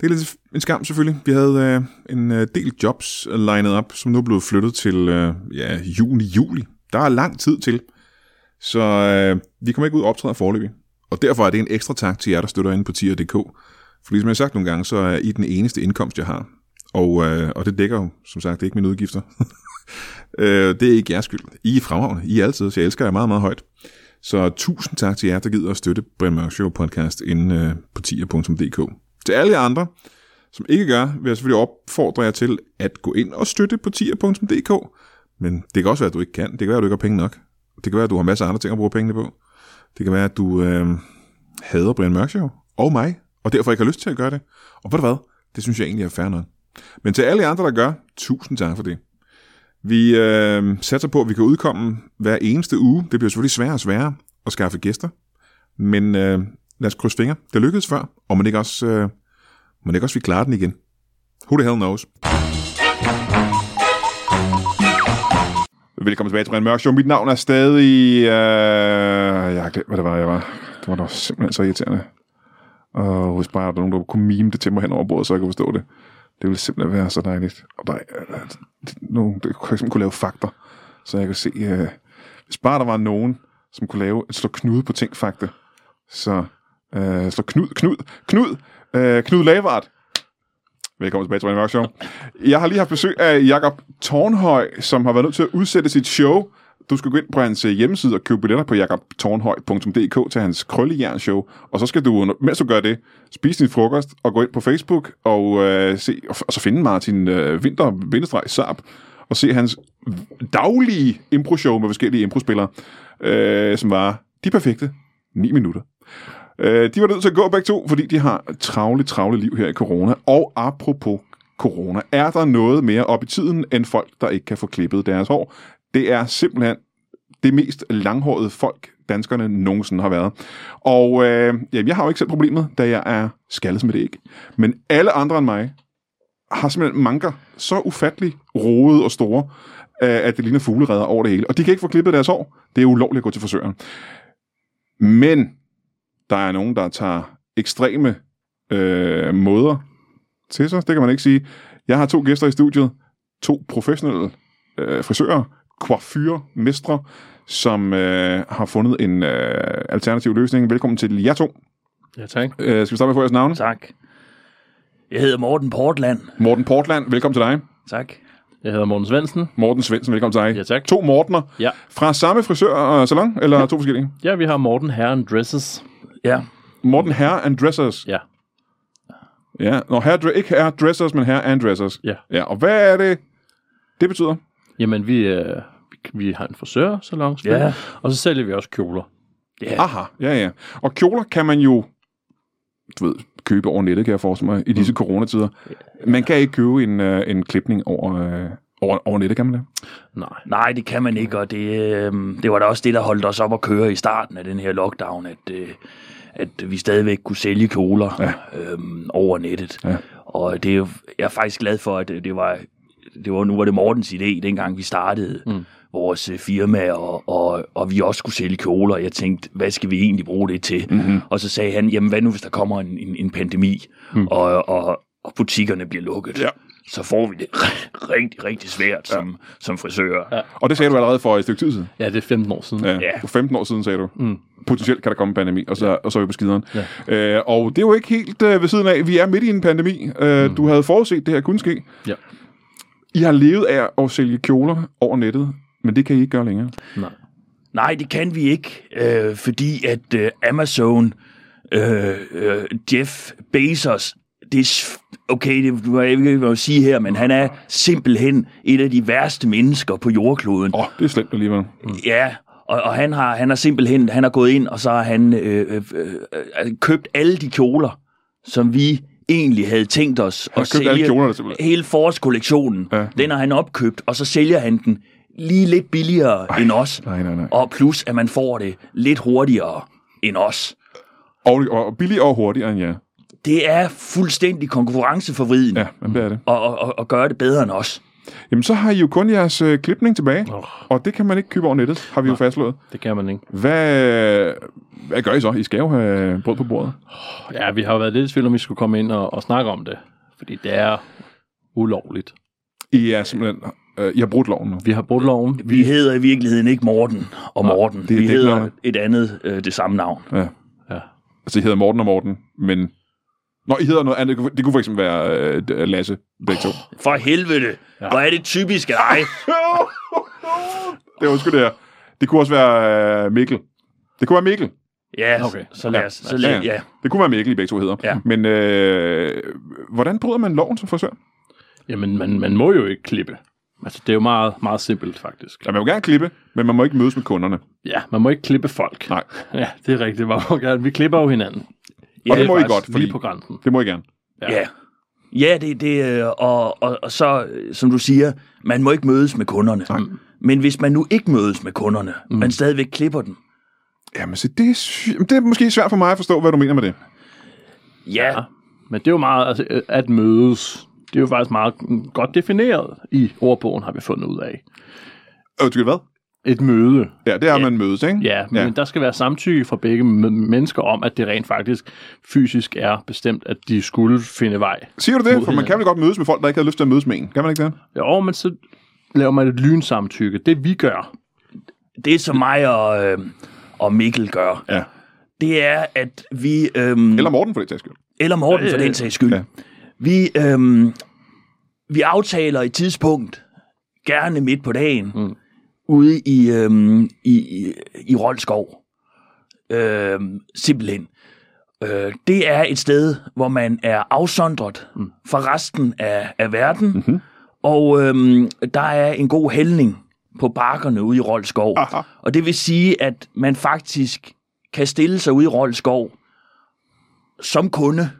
Speaker 1: Det er lidt en skam selvfølgelig. Vi havde øh, en øh, del jobs lined op, som nu er blevet flyttet til øh, ja, juni-juli. Der er lang tid til. Så øh, vi kommer ikke ud og optræder forløbig. Og derfor er det en ekstra tak til jer, der støtter inde på tier.dk. For ligesom jeg har sagt nogle gange, så er I den eneste indkomst, jeg har. Og, øh, og det dækker jo, som sagt, det er ikke mine udgifter. øh, det er ikke jeres skyld. I er fremragende. I er altid, så jeg elsker jer meget, meget højt. Så tusind tak til jer, der gider at støtte Brian Mørk Show podcast inde øh, på tier.dk. Til alle jer andre, som ikke gør, vil jeg selvfølgelig opfordre jer til at gå ind og støtte på tier.dk. Men det kan også være, at du ikke kan. Det kan være, at du ikke har penge nok. Det kan være, at du har masser af andre ting at bruge pengene på. Det kan være, at du øh, hader Brian Mørk Show og mig, og derfor ikke har lyst til at gøre det. Og ved du hvad? Det synes jeg egentlig er fair nok. Men til alle jer andre, der gør, tusind tak for det. Vi øh, satser på, at vi kan udkomme hver eneste uge. Det bliver selvfølgelig sværere og sværere at skaffe gæster. Men øh, lad os krydse fingre. Det lykkedes før, og man ikke også, øh, man ikke også vi klarer den igen. Who the hell knows? Velkommen tilbage til Brian Mørk Show. Mit navn er stadig... Øh, jeg har glemt, hvad det var, jeg var. Det var da simpelthen så irriterende. Og hvis bare der er nogen, der kunne mime det til mig hen over bordet, så jeg kunne forstå det. Det ville simpelthen være så dejligt. Og der, øh, nogen, der kunne kunne lave fakter, så jeg kan se... Øh, hvis bare der var nogen, som kunne lave et slå knude på ting fakta, så øh, slå knud, knud, knud, øh, Knud Lavart. Velkommen tilbage til Brian Mørk Show. Jeg har lige haft besøg af Jakob Tornhøj, som har været nødt til at udsætte sit show. Du skal gå ind på hans øh, hjemmeside og købe billetter på jakobtornhøj.dk til hans krøllejernshow, Og så skal du, mens du gør det, spise din frokost og gå ind på Facebook og øh, se, og, og så finde Martin øh, Vinter, Vindestreg, Saab, og se hans daglige impro-show med forskellige impro-spillere, øh, som var de perfekte 9 minutter. Øh, de var nødt til at gå begge to, fordi de har travle, travle liv her i corona. Og apropos corona, er der noget mere op i tiden, end folk, der ikke kan få klippet deres hår? Det er simpelthen det mest langhårede folk, danskerne nogensinde har været. Og øh, jamen, jeg har jo ikke selv problemet, da jeg er skaldet som et æg. Men alle andre end mig har simpelthen manker så ufattelig roede og store, øh, at det ligner fugleredder over det hele. Og de kan ikke få klippet deres hår. Det er ulovligt at gå til frisøren. Men der er nogen, der tager ekstreme øh, måder til sig. Det kan man ikke sige. Jeg har to gæster i studiet. To professionelle øh, frisører, coiffure, mestre, som øh, har fundet en øh, alternativ løsning. Velkommen til jer to.
Speaker 3: Ja, tak.
Speaker 1: Øh, skal vi starte med at få jeres navne?
Speaker 2: Tak. Jeg hedder Morten Portland.
Speaker 1: Morten Portland, velkommen til dig.
Speaker 2: Tak.
Speaker 3: Jeg hedder Morten Svendsen.
Speaker 1: Morten Svendsen, velkommen til dig.
Speaker 3: Ja, tak.
Speaker 1: To Mortener.
Speaker 3: Ja.
Speaker 1: Fra samme frisør og salon, eller ja. to forskellige?
Speaker 3: Ja, vi har Morten Herren Dresses.
Speaker 2: Ja.
Speaker 1: Morten Hair and Dressers.
Speaker 3: Ja.
Speaker 1: Ja, Nå, hair, ikke hair dressers, men hair and dressers.
Speaker 3: Ja.
Speaker 1: Ja, og hvad er det, det betyder?
Speaker 3: Jamen, vi, øh, vi, har en frisørsalon,
Speaker 2: Ja.
Speaker 3: og så sælger vi også kjoler.
Speaker 2: Ja.
Speaker 1: Aha, ja, ja. Og kjoler kan man jo, du ved, købe over nettet, kan jeg forestille mig, i disse mm. coronatider. Man kan ikke købe en, øh, en klipning over, øh, over, over nettet, kan man det?
Speaker 3: Nej.
Speaker 2: Nej, det kan man ikke, og det, øh, det var da også det, der holdt os op at køre i starten af den her lockdown, at, øh, at vi stadigvæk kunne sælge kjoler
Speaker 1: Ja.
Speaker 2: øh, over nettet.
Speaker 1: Ja.
Speaker 2: Og det er jo, jeg er faktisk glad for, at det var, det var nu var det Mortens idé, dengang vi startede mm. vores øh, firma, og, og, og vi også skulle sælge kjoler. Jeg tænkte, hvad skal vi egentlig bruge det til? Mm-hmm. Og så sagde han, jamen hvad nu, hvis der kommer en, en, en pandemi, mm. og, og, og butikkerne bliver lukket?
Speaker 1: Ja.
Speaker 2: Så får vi det rigtig, rigtig svært ja. som, som frisører. Ja.
Speaker 1: Og det sagde du allerede for et stykke tid siden.
Speaker 3: Ja, det er 15 år siden.
Speaker 1: Ja,
Speaker 2: Ja.
Speaker 1: for 15 år siden sagde du. Mm. Potentielt kan der komme en pandemi, og så, og så er vi på skideren.
Speaker 3: Ja.
Speaker 1: Øh, og det er jo ikke helt øh, ved siden af. Vi er midt i en pandemi. Øh, mm. Du havde forudset, det her kunne ske.
Speaker 3: Ja.
Speaker 1: I har levet af at sælge kjoler over nettet, men det kan I ikke gøre længere.
Speaker 3: Nej.
Speaker 2: Nej, det kan vi ikke, øh, fordi at øh, Amazon, øh, øh, Jeff Bezos, det er, okay, det har jeg ikke sige her, men han er simpelthen et af de værste mennesker på jordkloden.
Speaker 1: Åh, oh, det er slemt alligevel.
Speaker 2: Ja, Og, og han, har, han har simpelthen han har gået ind, og så har han øh, øh, øh, købt alle de kjoler, som vi egentlig havde tænkt os
Speaker 1: har
Speaker 2: at sælge.
Speaker 1: kjolerne simpelthen.
Speaker 2: Hele forårskollektionen,
Speaker 1: Ja.
Speaker 2: ja. den har han opkøbt, og så sælger han den lige lidt billigere Ej, end os.
Speaker 1: Nej, nej, nej.
Speaker 2: Og plus, at man får det lidt hurtigere end os.
Speaker 1: Og, og billigere og hurtigere end jer.
Speaker 2: Det er fuldstændig konkurrenceforvriden
Speaker 1: Ja, men det er det.
Speaker 2: at, at, at, at gøre det bedre end os.
Speaker 1: Jamen, så har I jo kun jeres øh, klipning tilbage,
Speaker 3: Oh,
Speaker 1: og det kan man ikke købe over nettet, har vi jo fastslået.
Speaker 3: det kan man ikke.
Speaker 1: Hvad, hvad gør I så? I skal jo have brød på bordet.
Speaker 3: Ja, vi har jo været lidt i tvivl, om vi skulle komme ind og, og snakke om det. Fordi det er ulovligt.
Speaker 1: I er simpelthen... Øh, I har brudt loven nu.
Speaker 3: Vi har brudt loven.
Speaker 2: Vi hedder i virkeligheden ikke Morten og Morten.
Speaker 1: det er
Speaker 2: vi hedder
Speaker 1: dæknavne.
Speaker 2: et andet, øh, det samme navn.
Speaker 1: Ja.
Speaker 3: Ja.
Speaker 1: Altså, I hedder Morten og Morten, men... Nå, I hedder noget andet. Det kunne, det kunne for eksempel være øh, Lasse, begge to.
Speaker 2: For helvede, ja. hvor er det typisk af dig.
Speaker 1: det er undskyld, det her. Det kunne også være øh, Mikkel. Det kunne være Mikkel.
Speaker 2: Ja,
Speaker 3: Okay.
Speaker 2: så lad os, så
Speaker 1: Ja,
Speaker 2: lad,
Speaker 1: ja.
Speaker 2: ja.
Speaker 1: Det kunne være Mikkel, I begge to hedder.
Speaker 2: Ja.
Speaker 1: Men øh, hvordan bryder man loven som frisør?
Speaker 3: Jamen, man, man må jo ikke klippe. Altså, det er jo meget, meget simpelt, faktisk.
Speaker 1: Ja, man må gerne klippe, men man må ikke mødes med kunderne.
Speaker 3: Ja, man må ikke klippe folk.
Speaker 1: Nej.
Speaker 3: Ja, det er rigtigt. Man må gerne. Vi klipper jo hinanden.
Speaker 1: Og det må I godt, fordi
Speaker 3: Lige på grænsen.
Speaker 1: det må I gerne.
Speaker 3: Ja.
Speaker 2: Ja, ja det, det, øh, og, og, og så, øh, som du siger, man må ikke mødes med kunderne.
Speaker 1: Nej.
Speaker 2: Men hvis man nu ikke mødes med kunderne, mm. man stadigvæk klipper dem,
Speaker 1: Jamen, så det, er sy- det er måske svært for mig at forstå, hvad du mener med det.
Speaker 2: ja,
Speaker 3: Ja. Men det er jo meget, altså, at mødes, det er jo faktisk meget godt defineret i ordbogen, har vi fundet ud af.
Speaker 1: Undskyld, hvad?
Speaker 3: Et møde.
Speaker 1: Ja, det er, at man mødes, ikke?
Speaker 3: Ja, men
Speaker 1: ja.
Speaker 3: der skal være samtykke fra begge m- mennesker om, at det rent faktisk fysisk er bestemt, at de skulle finde vej.
Speaker 1: Siger du det? For man kan vel godt mødes med folk, der ikke har lyst til at mødes med en. Kan man ikke det?
Speaker 3: Jo, men så laver man et lynsamtykke. Det vi gør,
Speaker 2: det som mig og, øh, og Mikkel gør,
Speaker 1: Ja.
Speaker 2: det er, at vi... Øhm,
Speaker 1: Eller Morten, for det sags skyld.
Speaker 2: eller Morten for den sags skyld.
Speaker 1: ja.
Speaker 2: Vi, øhm, vi aftaler et tidspunkt, gerne midt på dagen, mm. ude i, øhm, i, i, i Roldskov. Øhm, simpelthen. Øh, det er et sted, hvor man er afsondret mm. fra resten af, af verden, mm-hmm. og øhm, der er en god hældning på bakkerne ude i Roldskov.
Speaker 1: Aha.
Speaker 2: Og det vil sige, at man faktisk kan stille sig ude i Roldskov som kunde,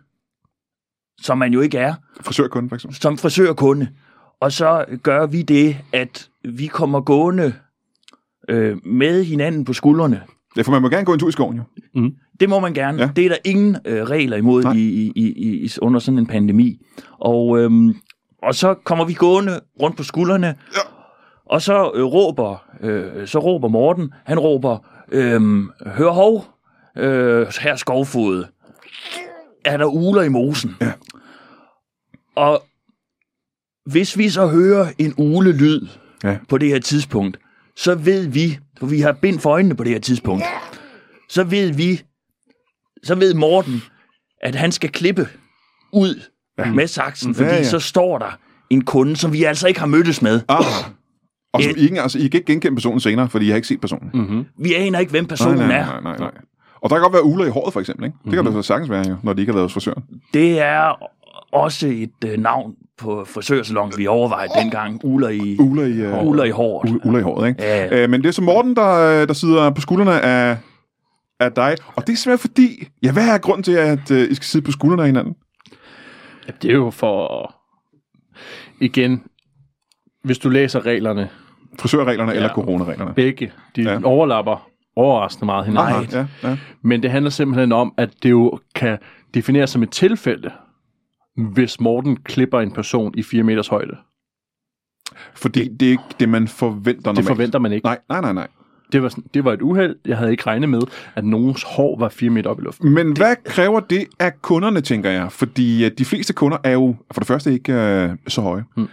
Speaker 2: som man jo ikke er,
Speaker 1: Frisørkunde, for eksempel.
Speaker 2: som frisørkunde. Og så gør vi det, at vi kommer gående øh, med hinanden på skuldrene.
Speaker 1: Ja, for man må gerne gå en tur i skoven, jo.
Speaker 2: Det må man gerne.
Speaker 1: Ja.
Speaker 2: Det er der ingen øh, regler imod
Speaker 1: Nej.
Speaker 2: i, i, i, i, under sådan en pandemi. Og, øhm, og så kommer vi gående rundt på skuldrene,
Speaker 1: Ja.
Speaker 2: Og så øh, råber øh, så råber Morten, han råber, øhm, hør hov, øh, her skovfod, er der uler i mosen?
Speaker 1: Ja.
Speaker 2: Og hvis vi så hører en ulelyd
Speaker 1: Ja.
Speaker 2: på det her tidspunkt, så ved vi, for vi har bind for øjnene på det her tidspunkt, så ved vi, så ved Morten, at han skal klippe ud ja. med saksen, fordi
Speaker 1: ja.
Speaker 2: ja. så står der en kunde, som vi altså ikke har mødtes med.
Speaker 1: Ah. Og som
Speaker 2: Ja.
Speaker 1: I, ikke, altså, I kan ikke genkende personen senere, fordi I har ikke set personen.
Speaker 3: mm-hmm.
Speaker 2: Vi aner ikke, hvem personen
Speaker 1: nej, nej,
Speaker 2: er.
Speaker 1: nej, nej, nej. Og der kan godt være uler i håret, for eksempel. Ikke? Det kan mm-hmm. der så sagtens være, jo, når de ikke har været hos frisøren.
Speaker 2: Det er også et øh, navn på frisørsalon, vi overvejede dengang. Uler i,
Speaker 1: Uler i, uh,
Speaker 2: uler i håret.
Speaker 1: uler i håret, ikke?
Speaker 2: Ja.
Speaker 1: Øh, men det er så Morten, der, der sidder på skuldrene af, af dig. Og det er simpelthen fordi... Ja, hvad er grunden til, at uh, I skal sidde på skuldrene af hinanden?
Speaker 3: Ja, det er jo for... Igen, hvis du læser reglerne,
Speaker 1: Frisørreglerne ja. eller coronareglerne?
Speaker 3: begge, de
Speaker 1: Ja.
Speaker 3: overlapper overraskende meget hinanden.
Speaker 1: Aha, ja, ja.
Speaker 3: Men det handler simpelthen om, at det jo kan defineres som et tilfælde, hvis Morten klipper en person i 4 meters højde.
Speaker 1: Fordi det er ikke det, man forventer normalt.
Speaker 3: Det forventer man ikke.
Speaker 1: Nej, nej, nej, nej.
Speaker 3: Det var, sådan, det var et uheld. Jeg havde ikke regnet med, at nogens hår var 4 meter op i luften.
Speaker 1: Men hvad kræver det af kunderne, tænker jeg? Fordi øh, de fleste kunder er jo for det første ikke øh, så høje, mm.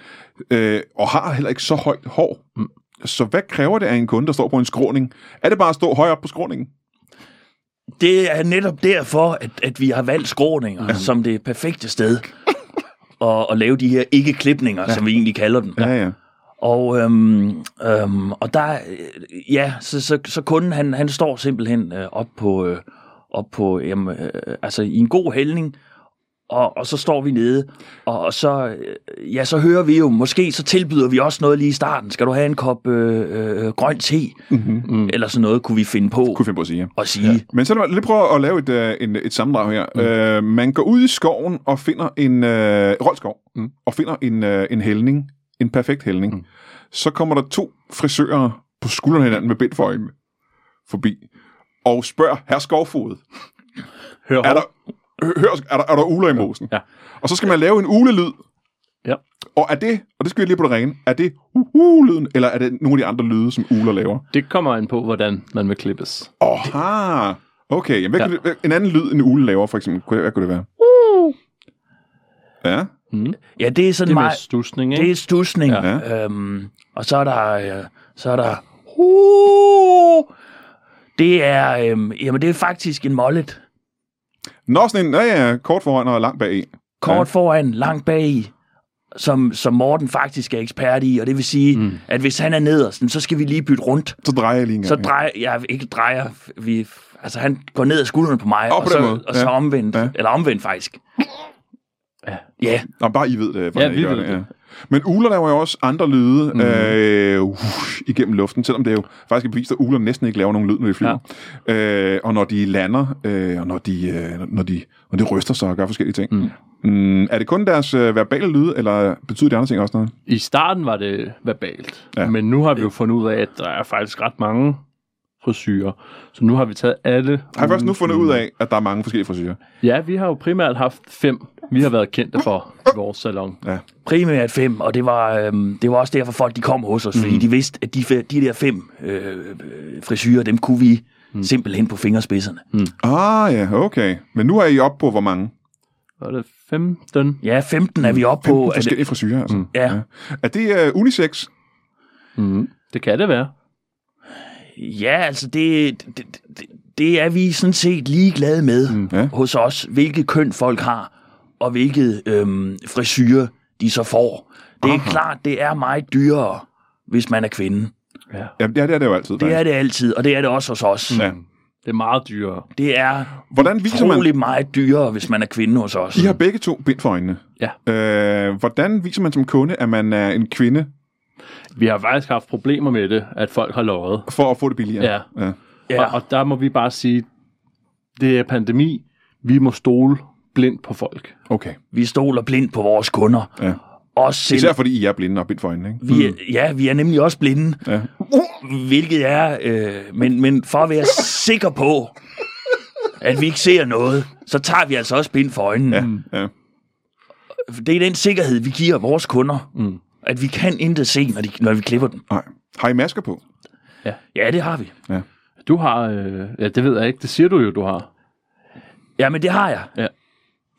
Speaker 1: Øh, og har heller ikke så højt hår. Mm. Så hvad kræver det af en kunde, der står på en skråning? Er det bare at stå højt op på skråningen?
Speaker 2: Det er netop derfor, at, at vi har valgt skråninger ja. som det perfekte sted at, at lave de her ikke-klipninger, ja. som vi egentlig kalder dem.
Speaker 1: Ja, ja.
Speaker 2: Og, øhm, øhm, og der, ja, så, så, så kunden, han, han står simpelthen øh, op på, øh, op på jamen, øh, altså i en god hældning, Og, og så står vi nede, og, og så, øh, ja, så hører vi jo, måske så tilbyder vi også noget lige i starten. Skal du have en kop øh, øh, grøn te? Mm-hmm. Eller sådan noget kunne vi finde på
Speaker 1: Kunne finde på at sige.
Speaker 2: At sige. Ja.
Speaker 1: Men så lad mig lige prøve at lave et, øh, en, et sammendrag her. Mm. Øh, man går ud i skoven og finder en øh, Roldskov, mm. og finder en, øh, en hældning, en perfekt hældning. Mm. Så kommer der to frisører på skuldrene hinanden med bind for øjnene forbi, og spørger herr Skovfod,
Speaker 3: Hør
Speaker 1: er der, hør, er der, er der uler i mosen?
Speaker 3: Ja.
Speaker 1: Og så skal man lave en ulelyd.
Speaker 3: Ja.
Speaker 1: Og er det, og det skal vi lige på det rene, er det uh-uh-lyden, eller er det nogle af de andre lyde, som uler laver?
Speaker 3: Det kommer an på, hvordan man vil klippes.
Speaker 1: Aha. Okay, jamen, hvad ja. det, en anden lyd, en ule laver, for eksempel. Hvad kunne det være? Ja,
Speaker 2: ja, det er sådan
Speaker 3: Det er
Speaker 2: meget...
Speaker 3: stusning, ikke?
Speaker 2: Det er stusning.
Speaker 1: Ja.
Speaker 2: Øhm, og så er der... Øh, så er der... Uh, det er... Øhm, jamen, det er faktisk en mollet.
Speaker 1: Nå, sådan en, ja, ja, kort foran og langt bag.
Speaker 2: Kort
Speaker 1: Ja.
Speaker 2: ja. foran, langt bag. Som, som Morten faktisk er ekspert i. Og det vil sige, mm. at hvis han er nederst, så skal vi lige bytte rundt.
Speaker 1: Så drejer jeg lige en gang.
Speaker 2: Så drejer... Jeg ikke drejer... Vi, altså, han går ned ad skuldrene på mig. Og,
Speaker 1: den
Speaker 2: så,
Speaker 1: måde.
Speaker 2: og så
Speaker 1: Ja.
Speaker 2: omvendt.
Speaker 1: Ja.
Speaker 2: Ja. Eller omvendt, faktisk.
Speaker 3: Ja.
Speaker 2: Ja.
Speaker 1: Nå, bare I ved det. hvordan
Speaker 3: Ja,
Speaker 1: I
Speaker 3: vi
Speaker 1: gør
Speaker 3: ved
Speaker 1: ja.
Speaker 3: det.
Speaker 1: Men uler laver jo også andre lyde mm. øh, uh, igennem luften, selvom det er jo faktisk er bevist, at uler næsten ikke laver nogen lyd, når de flyver. Ja. Øh, og når de lander, øh, og når de, øh, når, de, når de ryster sig og gør forskellige ting. Mm. Mm, er det kun deres øh, verbale lyde, eller betyder de andre ting også noget?
Speaker 3: I starten var det verbalt,
Speaker 1: Ja.
Speaker 3: men nu har vi jo fundet ud af, at der er faktisk ret mange frisyrer. Så nu har vi taget alle...
Speaker 1: Har jeg først nu fundet ud af, at der er mange forskellige frisyrer?
Speaker 3: Ja, vi har jo primært haft fem, vi har været kendte for i vores salon.
Speaker 1: Ja.
Speaker 2: primært fem, og det var, øhm, det var også derfor folk de kom hos os, fordi de vidste, at de, de der fem øh, øh, frisyrer, dem kunne vi mm. simpelthen på fingerspidserne. Mm.
Speaker 1: Ah ja, okay. Men nu er I oppe på hvor mange?
Speaker 3: Var det 15?
Speaker 2: Ja, 15 er vi oppe
Speaker 1: 15
Speaker 2: på. Er
Speaker 1: forskellige frisyrer, altså. Mm.
Speaker 2: ja,
Speaker 1: Er det uh, unisex?
Speaker 3: Mm. Det kan det være.
Speaker 2: Ja, altså det, det, det, det er vi sådan set ligeglade med mm.
Speaker 1: Ja.
Speaker 2: hos os, hvilket køn folk har, og hvilket øhm, frisyrer de så får. Det er
Speaker 1: Aha.
Speaker 2: klart, det er meget dyrere, hvis man er kvinde.
Speaker 3: Ja.
Speaker 1: Ja, det er det, er det jo altid.
Speaker 2: Det er det altid, og det er det også hos os.
Speaker 1: Ja.
Speaker 3: Det er meget dyrere.
Speaker 2: Det er
Speaker 1: Hvordan viser man...
Speaker 2: meget dyrere, hvis man er kvinde hos os.
Speaker 1: I har begge to bind for øjnene.
Speaker 3: Ja.
Speaker 1: Øh, hvordan viser man som kunde, at man er en kvinde,
Speaker 3: Vi har faktisk haft problemer med det, at folk har løjet.
Speaker 1: for at få det billigere?
Speaker 3: Ja.
Speaker 1: ja.
Speaker 2: Ja.
Speaker 3: Og, og der må vi bare sige, det er pandemi. Vi må stole blindt på folk.
Speaker 1: Okay.
Speaker 2: Vi stoler blindt på vores kunder.
Speaker 1: Ja.
Speaker 2: Også selv,
Speaker 1: Især fordi I er blinde og bind for øjnene, ikke?
Speaker 2: vi er, ja, vi er nemlig også blinde,
Speaker 1: Ja.
Speaker 2: hvilket er... Øh, men, men for at være sikker på, at vi ikke ser noget, så tager vi altså også bind for øjnene.
Speaker 1: Ja. ja.
Speaker 2: Det er den sikkerhed, vi giver vores kunder. Mm. At vi kan intet se, når, de, når vi klipper dem.
Speaker 1: Nej. Har I masker på?
Speaker 2: Ja, det har vi.
Speaker 3: Du har, øh, ja det ved jeg ikke, det siger du jo, du har.
Speaker 2: Ja, men det har jeg.
Speaker 3: Ja.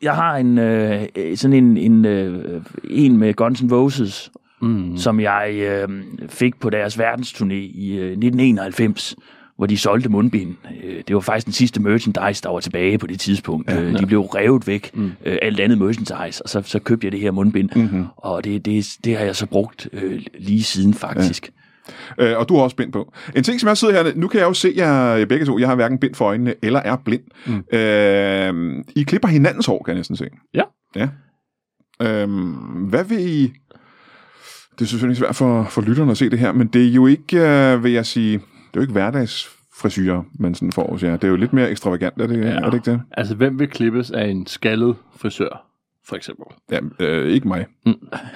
Speaker 2: Jeg har en øh, sådan en, en, øh, en med Guns N' Roses, mm. som jeg øh, fik på deres verdensturné i øh, 1991, hvor de solgte mundbind. Øh, det var faktisk den sidste merchandise, der var tilbage på det tidspunkt. Ja, øh, de blev revet væk, mm. øh, alt andet merchandise, og så, så købte jeg det her mundbind. Mm-hmm. Og det, det, det har jeg så brugt øh, lige siden faktisk. Ja.
Speaker 1: Øh, og du har også bind på. En ting, som jeg sidder her, nu kan jeg jo se jer begge to. Jeg har hverken bind for øjnene eller er blind. Mm. Øh, I klipper hinandens hår, kan jeg næsten se.
Speaker 3: Ja.
Speaker 1: Ja. Øh, hvad vil I... Det er selvfølgelig svært for, for lytterne at se det her, men det er jo ikke, øh, vil jeg sige, det er jo ikke hverdagsfrisyrer, man sådan får hos jer. Det er jo lidt mere ekstravagant, er det, ja. er det ikke det?
Speaker 3: Altså, hvem vil klippes af en skaldet frisør, for eksempel?
Speaker 1: Ja, øh, ikke mig.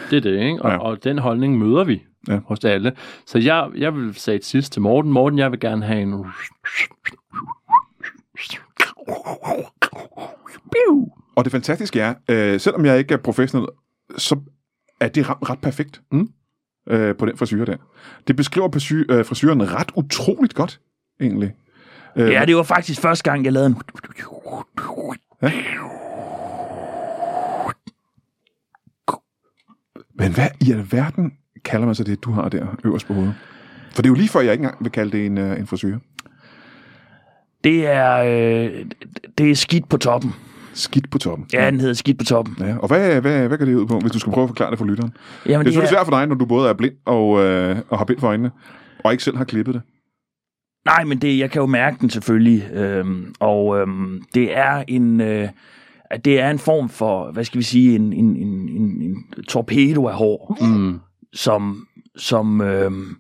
Speaker 3: Det er det, ikke? Og,
Speaker 1: Ja.
Speaker 3: og den holdning møder vi
Speaker 1: Ja.
Speaker 3: hos alle. Så jeg, jeg vil sige sidst til Morten, Morten, jeg vil gerne have en...
Speaker 1: Og det fantastiske er, øh, selvom jeg ikke er professionel, så er det ret, ret perfekt
Speaker 3: Mm.
Speaker 1: Øh, på den frisyr der. Det beskriver frisyr, øh, frisyren ret utroligt godt, egentlig. Øh,
Speaker 2: Ja, det var faktisk første gang, jeg lavede en...
Speaker 1: Men hvad i alverden kalder man så det, du har der øverst på hovedet? For det er jo lige før, jeg ikke engang vil kalde det en, øh, en frisyr.
Speaker 2: Det er, øh, det er skidt på toppen.
Speaker 1: Skidt på toppen.
Speaker 2: Ja, den hedder skidt på toppen.
Speaker 1: ja. Og hvad, hvad, hvad går det ud på, hvis du skal prøve at forklare det for lytteren?
Speaker 2: Jamen,
Speaker 1: Det er
Speaker 2: det
Speaker 1: selvfølgelig
Speaker 2: er,
Speaker 1: svært for dig, når du både er blind og, øh, og har bind for øjnene, og ikke selv har klippet det.
Speaker 2: nej, men det, jeg kan jo mærke den selvfølgelig. Øhm, og øhm, det er en... Øh, det er en form for, hvad skal vi sige, en, en, en, en, en torpedo af hår,
Speaker 3: Mm.
Speaker 2: som, som, øhm,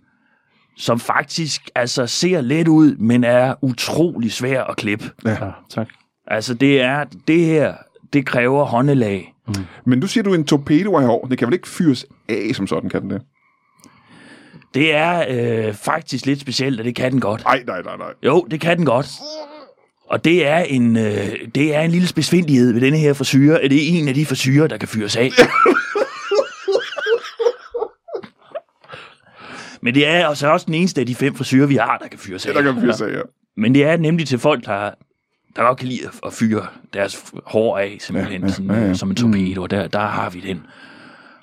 Speaker 2: som faktisk altså ser let ud, men er utrolig svær at klippe.
Speaker 3: Ja, tak.
Speaker 2: Altså det er, det her, det kræver håndelag.
Speaker 1: Men du siger, du en torpedo af hår. Det kan vel ikke fyres af som sådan, kan den det?
Speaker 2: Det er øh, faktisk lidt specielt, og det kan den godt.
Speaker 1: Nej, nej, nej, nej.
Speaker 2: Jo, det kan den godt. Og det er en, øh, det er en lille besvindelighed ved denne her frisyre, at det er en af de frisyrer, der kan fyres af. Men det er altså også den eneste af de fem frisyrer, vi har, der kan fyres af.
Speaker 1: Der kan fyres af, ja.
Speaker 2: Men det er nemlig til folk, der, der godt kan lide at- fyre deres hår af, simpelthen,
Speaker 1: Ja,
Speaker 2: ja,
Speaker 1: ja,
Speaker 2: sådan,
Speaker 1: ja, ja.
Speaker 2: ja, som en torpedo. Og der, der har vi den.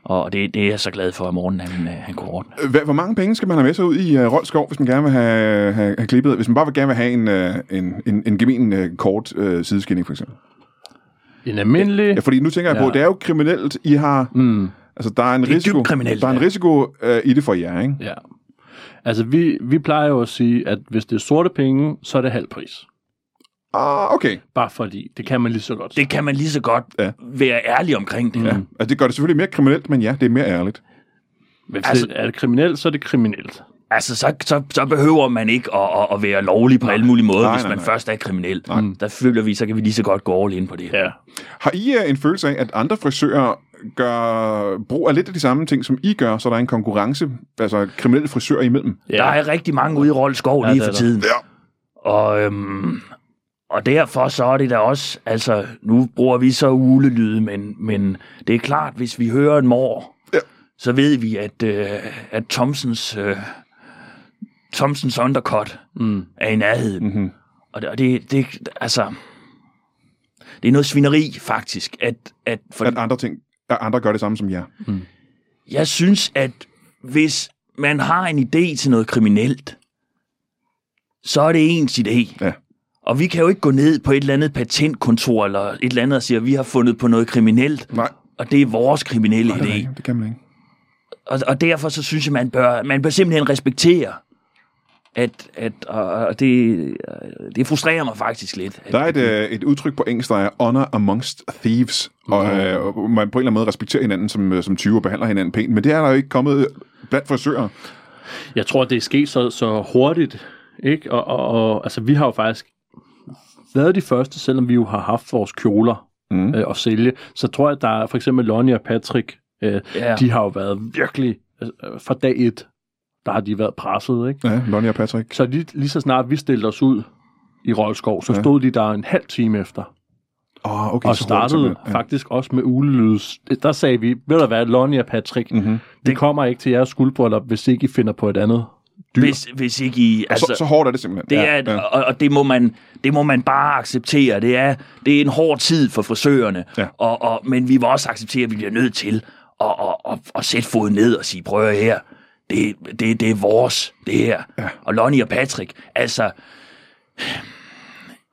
Speaker 2: Og det, det er jeg så glad for, at morgen han, øh, han kunne ordne.
Speaker 1: Hvad, hvor mange penge skal man have med sig ud i uh, Rolskov, hvis man gerne vil have, have, have klippet? Hvis man bare vil gerne vil have en, uh, en, en, en gemen uh, kort uh, sideskinning, for eksempel.
Speaker 3: En almindelig...
Speaker 1: Ja, fordi nu tænker jeg på,
Speaker 3: Ja.
Speaker 1: det er jo kriminelt, I har...
Speaker 3: Mm.
Speaker 1: Altså, der er en
Speaker 2: Det er
Speaker 1: risiko, der er en
Speaker 2: ja.
Speaker 1: risiko uh, i det for jer, ikke?
Speaker 3: Ja. Altså, vi, vi plejer jo at sige, at hvis det er sorte penge, så er det halv pris.
Speaker 1: Ah, okay.
Speaker 3: Bare fordi, det kan man lige så godt.
Speaker 2: Det kan man lige så godt
Speaker 1: Ja.
Speaker 2: være ærlig omkring det.
Speaker 1: Ja. Altså, det gør det selvfølgelig mere kriminelt, men ja, det er mere ærligt.
Speaker 3: Hvis
Speaker 2: altså-
Speaker 3: det, er det kriminelt, så er det kriminelt.
Speaker 2: Altså, så, så, så behøver man ikke at, at, at være lovlig på alle mulige måder,
Speaker 1: Nej,
Speaker 2: hvis
Speaker 1: nej,
Speaker 2: man
Speaker 1: nej.
Speaker 2: først er kriminel. Der føler vi, så kan vi lige så godt gå all in på det.
Speaker 3: Ja.
Speaker 1: Har I uh, en følelse af, at andre frisører gør brug af lidt af de samme ting, som I gør, så der er en konkurrence, altså kriminelle frisører imellem?
Speaker 3: ja.
Speaker 2: Der er rigtig mange ude i Rold Skov
Speaker 3: Ja,
Speaker 2: lige for tiden.
Speaker 1: Ja.
Speaker 2: Og, øhm, og derfor så er det da også, altså nu bruger vi så ulelyde, men, men det er klart, hvis vi hører en mor,
Speaker 1: Ja.
Speaker 2: så ved vi, at, øh, at Thompsons, øh, Thompsons undercut
Speaker 3: Mm.
Speaker 2: er i nærheden.
Speaker 1: Mm-hmm.
Speaker 2: Og det, og det, det, altså, det er noget svineri faktisk, at, at for,
Speaker 1: At andre ting, at andre gør det samme som jer.
Speaker 2: jeg synes, at hvis man har en idé til noget kriminelt, så er det ens idé.
Speaker 1: Ja.
Speaker 2: Og vi kan jo ikke gå ned på et eller andet patentkontor eller et eller andet og sige, at vi har fundet på noget kriminelt,
Speaker 1: Nej,
Speaker 2: og det er vores kriminelle
Speaker 1: det, er
Speaker 2: idé.
Speaker 1: ikke. det kan man ikke.
Speaker 2: Og, og derfor så synes jeg, man bør, man bør simpelthen respektere, at, at og, og det, det frustrerer mig faktisk lidt. At,
Speaker 1: Der er et, øh, et udtryk på engelsk, der er honor amongst thieves, og øh, og man på en eller anden måde respekterer hinanden som, øh, som 20 og behandler hinanden pænt, men det er der jo ikke kommet blandt frisører.
Speaker 3: Jeg tror, det er sket så, så hurtigt, ikke? Og, og, og altså, vi har jo faktisk været de første, selvom vi jo har haft vores kjoler
Speaker 1: Mm.
Speaker 3: øh, at sælge. Så tror jeg, at der er for eksempel Lonnie og Patrick, øh,
Speaker 2: Ja.
Speaker 3: de har jo været virkelig, altså, øh, fra dag et, der har de været presset, ikke?
Speaker 1: Ja, Lonnie og Patrick.
Speaker 3: Så lige, lige så snart vi stillede os ud i Rolskov, så
Speaker 1: Ja.
Speaker 3: stod de der en halv time efter,
Speaker 1: oh, okay.
Speaker 3: og
Speaker 1: så hurtigt
Speaker 3: startede
Speaker 1: simpelthen.
Speaker 3: ja. faktisk også med ulelyds. Der sagde vi, ved du hvad, Lonnie og Patrick,
Speaker 1: Mhm.
Speaker 3: vi kommer ikke til jeres skuldbryllup, hvis ikke I finder på et andet dyr.
Speaker 2: hvis, hvis ikke I...
Speaker 1: Og så,
Speaker 2: Altså,
Speaker 1: så hårdt er det simpelthen.
Speaker 2: Det
Speaker 1: ja,
Speaker 2: er, og, og det, må man, det må man bare acceptere. Det er, det er en hård tid for frisørerne,
Speaker 1: Ja.
Speaker 2: og, og, men vi må også acceptere, at vi bliver nødt til at, at, at, at sætte foden ned og sige, prøv her, det, det, det er vores, det her.
Speaker 1: Ja.
Speaker 2: Og Lonnie og Patrick, altså...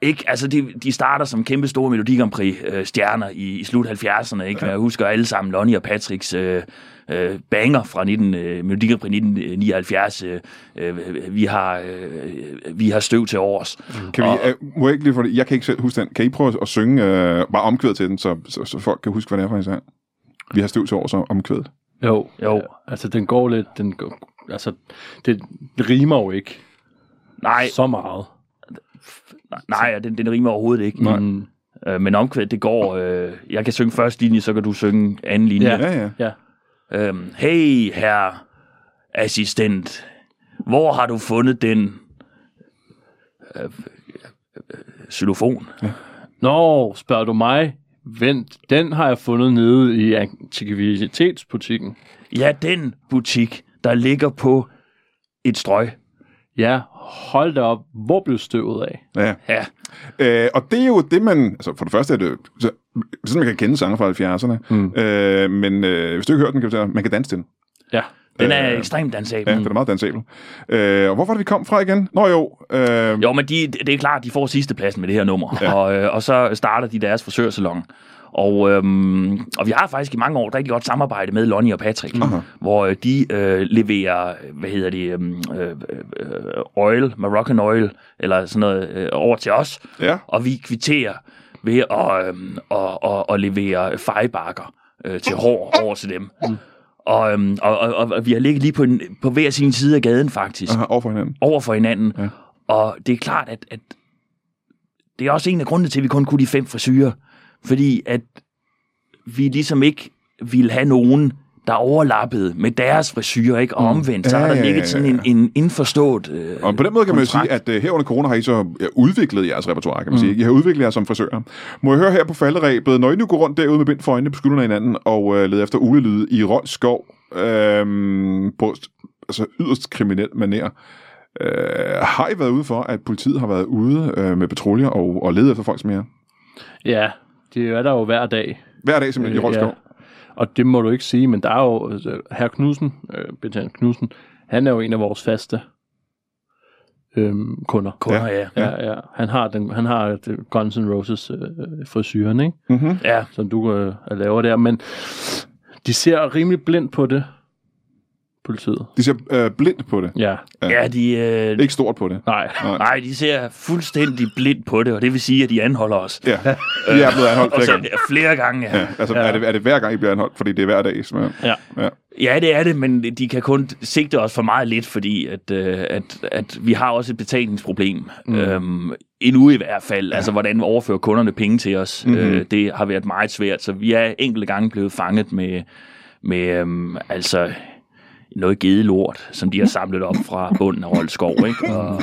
Speaker 2: Ikke, altså de, de starter som kæmpe store Melodi Grand Prix øh, stjerner i, i slut 70'erne, ikke? Jeg husker alle sammen Lonnie og Patricks øh, øh, banger fra 19, øh, Melodi Grand Prix 1979. Øh, øh, vi har øh, vi har støv til års.
Speaker 1: Kan vi,
Speaker 2: Og-
Speaker 1: øh, må jeg ikke lige for det? Jeg kan ikke selv huske den. Kan I prøve at, synge øh, bare omkvædet til den, så, så, så folk kan huske, hvad det er for en sang? Vi har støv til år, så omkvædet.
Speaker 3: Jo,
Speaker 2: Jo.
Speaker 3: altså den går lidt, den går, altså det, det rimer jo ikke
Speaker 2: Nej,
Speaker 3: så meget.
Speaker 2: Nej, den, den rimer overhovedet ikke.
Speaker 1: Nej.
Speaker 3: Mm,
Speaker 2: Øh, men omkvædet, det går... Øh, jeg kan synge første linje, så kan du synge anden linje.
Speaker 3: Ja.
Speaker 1: Ja, ja.
Speaker 3: ja.
Speaker 2: Øhm, hey, herre assistent, hvor har du fundet den øh, øh, xylofon?
Speaker 3: Nå, spørger du mig? Vent, den har jeg fundet nede i antikvitetsbutikken.
Speaker 2: Ja, den butik, der ligger på et strøg.
Speaker 3: Ja, hold da op. Hvor blev støvet af?
Speaker 1: ja.
Speaker 2: Ja,
Speaker 1: Øh, og det er jo det, man... Altså, for det første er det... Så, sådan, man kan kende sanger fra 70'erne.
Speaker 3: Mm.
Speaker 1: Øh, men øh, hvis du ikke har hørt den, kan du sige, man kan danse til den.
Speaker 3: Ja,
Speaker 2: den er
Speaker 1: Øh,
Speaker 2: ekstremt dansabel.
Speaker 1: Ja, den er meget dansabel. Øh, og hvor var det, vi kom fra igen? Nå jo, øh,
Speaker 2: Jo, men de, det er klart, de får sidste pladsen med det her nummer.
Speaker 1: Ja.
Speaker 2: Og, øh, og så starter de deres frisørsalon. Og, øhm, og vi har faktisk i mange år rigtig godt samarbejde med Lonnie og Patrick,
Speaker 1: Aha.
Speaker 2: hvor øh, de øh, leverer, hvad hedder det, øhm, øh, øh, oil, Moroccan oil, eller sådan noget, øh, over til os.
Speaker 1: ja.
Speaker 2: Og vi kvitterer ved at, øhm, at, at, at levere fejbakker øh, til hår over til dem. Og, øhm, og, og, og vi har ligget lige på, en, på hver sin side af gaden faktisk,
Speaker 1: Aha, over for hinanden.
Speaker 2: over for hinanden.
Speaker 1: Ja.
Speaker 2: Og det er klart, at, at det er også en af grundene til, at vi kun kunne de fem frisyrer. Fordi at vi ligesom ikke ville have nogen, der overlappede med deres frisyrer, ikke? Og omvendt, så
Speaker 1: Ja,
Speaker 2: har der
Speaker 1: ja,
Speaker 2: ligget
Speaker 1: ja,
Speaker 2: sådan en, en indforstået øh,
Speaker 1: Og på den måde kan man jo
Speaker 2: kontrakt.
Speaker 1: sige, at uh, her under corona har I så ja, udviklet jeres repertoire, kan man
Speaker 2: Mm.
Speaker 1: sige. I har udviklet jer som frisører. Må jeg høre her på falderæbet, når I nu går rundt derude med bind for øjnene på skuldrene af hinanden og uh, leder efter ulelyde i Rold Skov øhm, på altså yderst kriminel maner, øh, har I været ude for, at politiet har været ude øh, med patruljer og, og ledet efter folk som jer?
Speaker 3: Ja, det er der jo hver dag.
Speaker 1: Hver dag simpelthen i Rold Skov?
Speaker 3: Og det må du ikke sige, men der er jo altså, herr Knudsen, øh, Betjan Knudsen, han er jo en af vores faste øhm, kunder.
Speaker 2: kunder, ja. ja.
Speaker 3: Ja, ja. Han har, den, han har det Guns N' Roses øh, frisyren, ikke?
Speaker 1: Mm-hmm.
Speaker 2: ja.
Speaker 3: som du øh, laver der, men de ser rimelig blindt på det, politiet.
Speaker 1: De ser øh, blindt på det.
Speaker 3: Ja,
Speaker 2: Ja, de, øh,
Speaker 1: Ikke stort på det.
Speaker 3: nej.
Speaker 2: nej, de ser fuldstændig blind på det, og det vil sige, at de anholder os.
Speaker 1: Ja, I er blevet anholdt
Speaker 2: Og
Speaker 1: flere
Speaker 2: så,
Speaker 1: gange.
Speaker 2: flere gange, ja.
Speaker 1: Ja, altså, Er, det, er det hver gang, I bliver anholdt? Fordi det er hver dag, simpelthen.
Speaker 3: Ja.
Speaker 1: Ja.
Speaker 2: Ja, det er det, men de kan kun sigte os for meget lidt, fordi at, øh, at, at vi har også et betalingsproblem. Mm. Øhm, endnu i hvert fald. Ja. Altså, hvordan overfører kunderne penge til os? Mm-hmm. Øh, det har været meget svært, så vi er enkelte gange blevet fanget med, med øhm, altså noget givet lort, som de har samlet op fra bunden af Rold Skov, ikke? Og,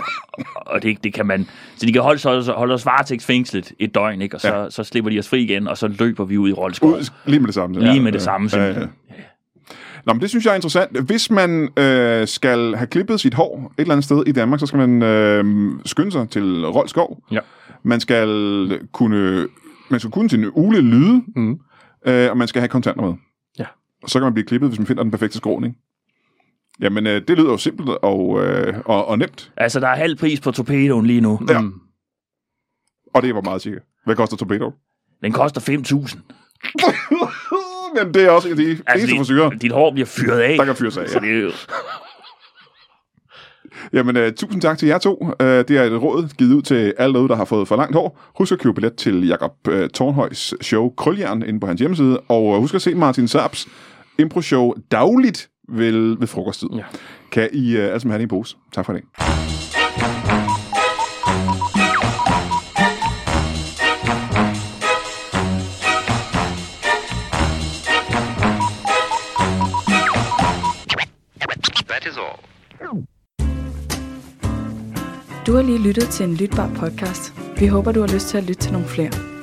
Speaker 2: og det, det kan man... Så de kan holde, os- holde os varetægtsfængslet et døgn, ikke? Og så,
Speaker 1: Ja.
Speaker 2: ja. så slipper de os fri igen, og så løber vi ud i Rold Skov.
Speaker 1: Ud, lige med det samme.
Speaker 2: Lige med det samme, simpelthen.
Speaker 1: Nå, men det synes jeg er interessant. Hvis man øh, skal have klippet sit hår et eller andet sted i Danmark, så skal man øh, skynde sig til Rold Skov.
Speaker 3: Ja.
Speaker 1: Man skal kunne, man skal kunne sin ule lyde,
Speaker 3: Mm.
Speaker 1: øh, og man skal have kontanter med.
Speaker 3: Ja.
Speaker 1: Og så kan man blive klippet, hvis man finder den perfekte skråning. Jamen, øh, det lyder jo simpelt og, øh, og, og nemt.
Speaker 2: Altså, der er halv pris på torpedoen lige nu.
Speaker 1: Ja.
Speaker 3: Mm.
Speaker 1: Og det var meget cirka. Hvad koster torpedo?
Speaker 2: Den koster 5.000.
Speaker 1: Men det er også en af de altså, eneste
Speaker 2: dit,
Speaker 1: frisyrer,
Speaker 2: dit hår bliver fyret af.
Speaker 1: der kan fyre sig af.
Speaker 2: Så det er jo...
Speaker 1: Jamen, uh, tusind tak til jer to. Uh, det er et råd givet ud til alle derude, der har fået for langt hår. Husk at købe billet til Jakob uh, Tornhøjs show Krøljern inde på hans hjemmeside. Og uh, husk at se Martin Saps impro-show dagligt ved, ved frokosttid.
Speaker 3: Ja.
Speaker 1: Kan I uh, alle sammen have det i en pose. Tak for det.
Speaker 4: That is all.
Speaker 5: Du har lige lyttet til en lytbar podcast. Vi håber, du har lyst til at lytte til nogle flere.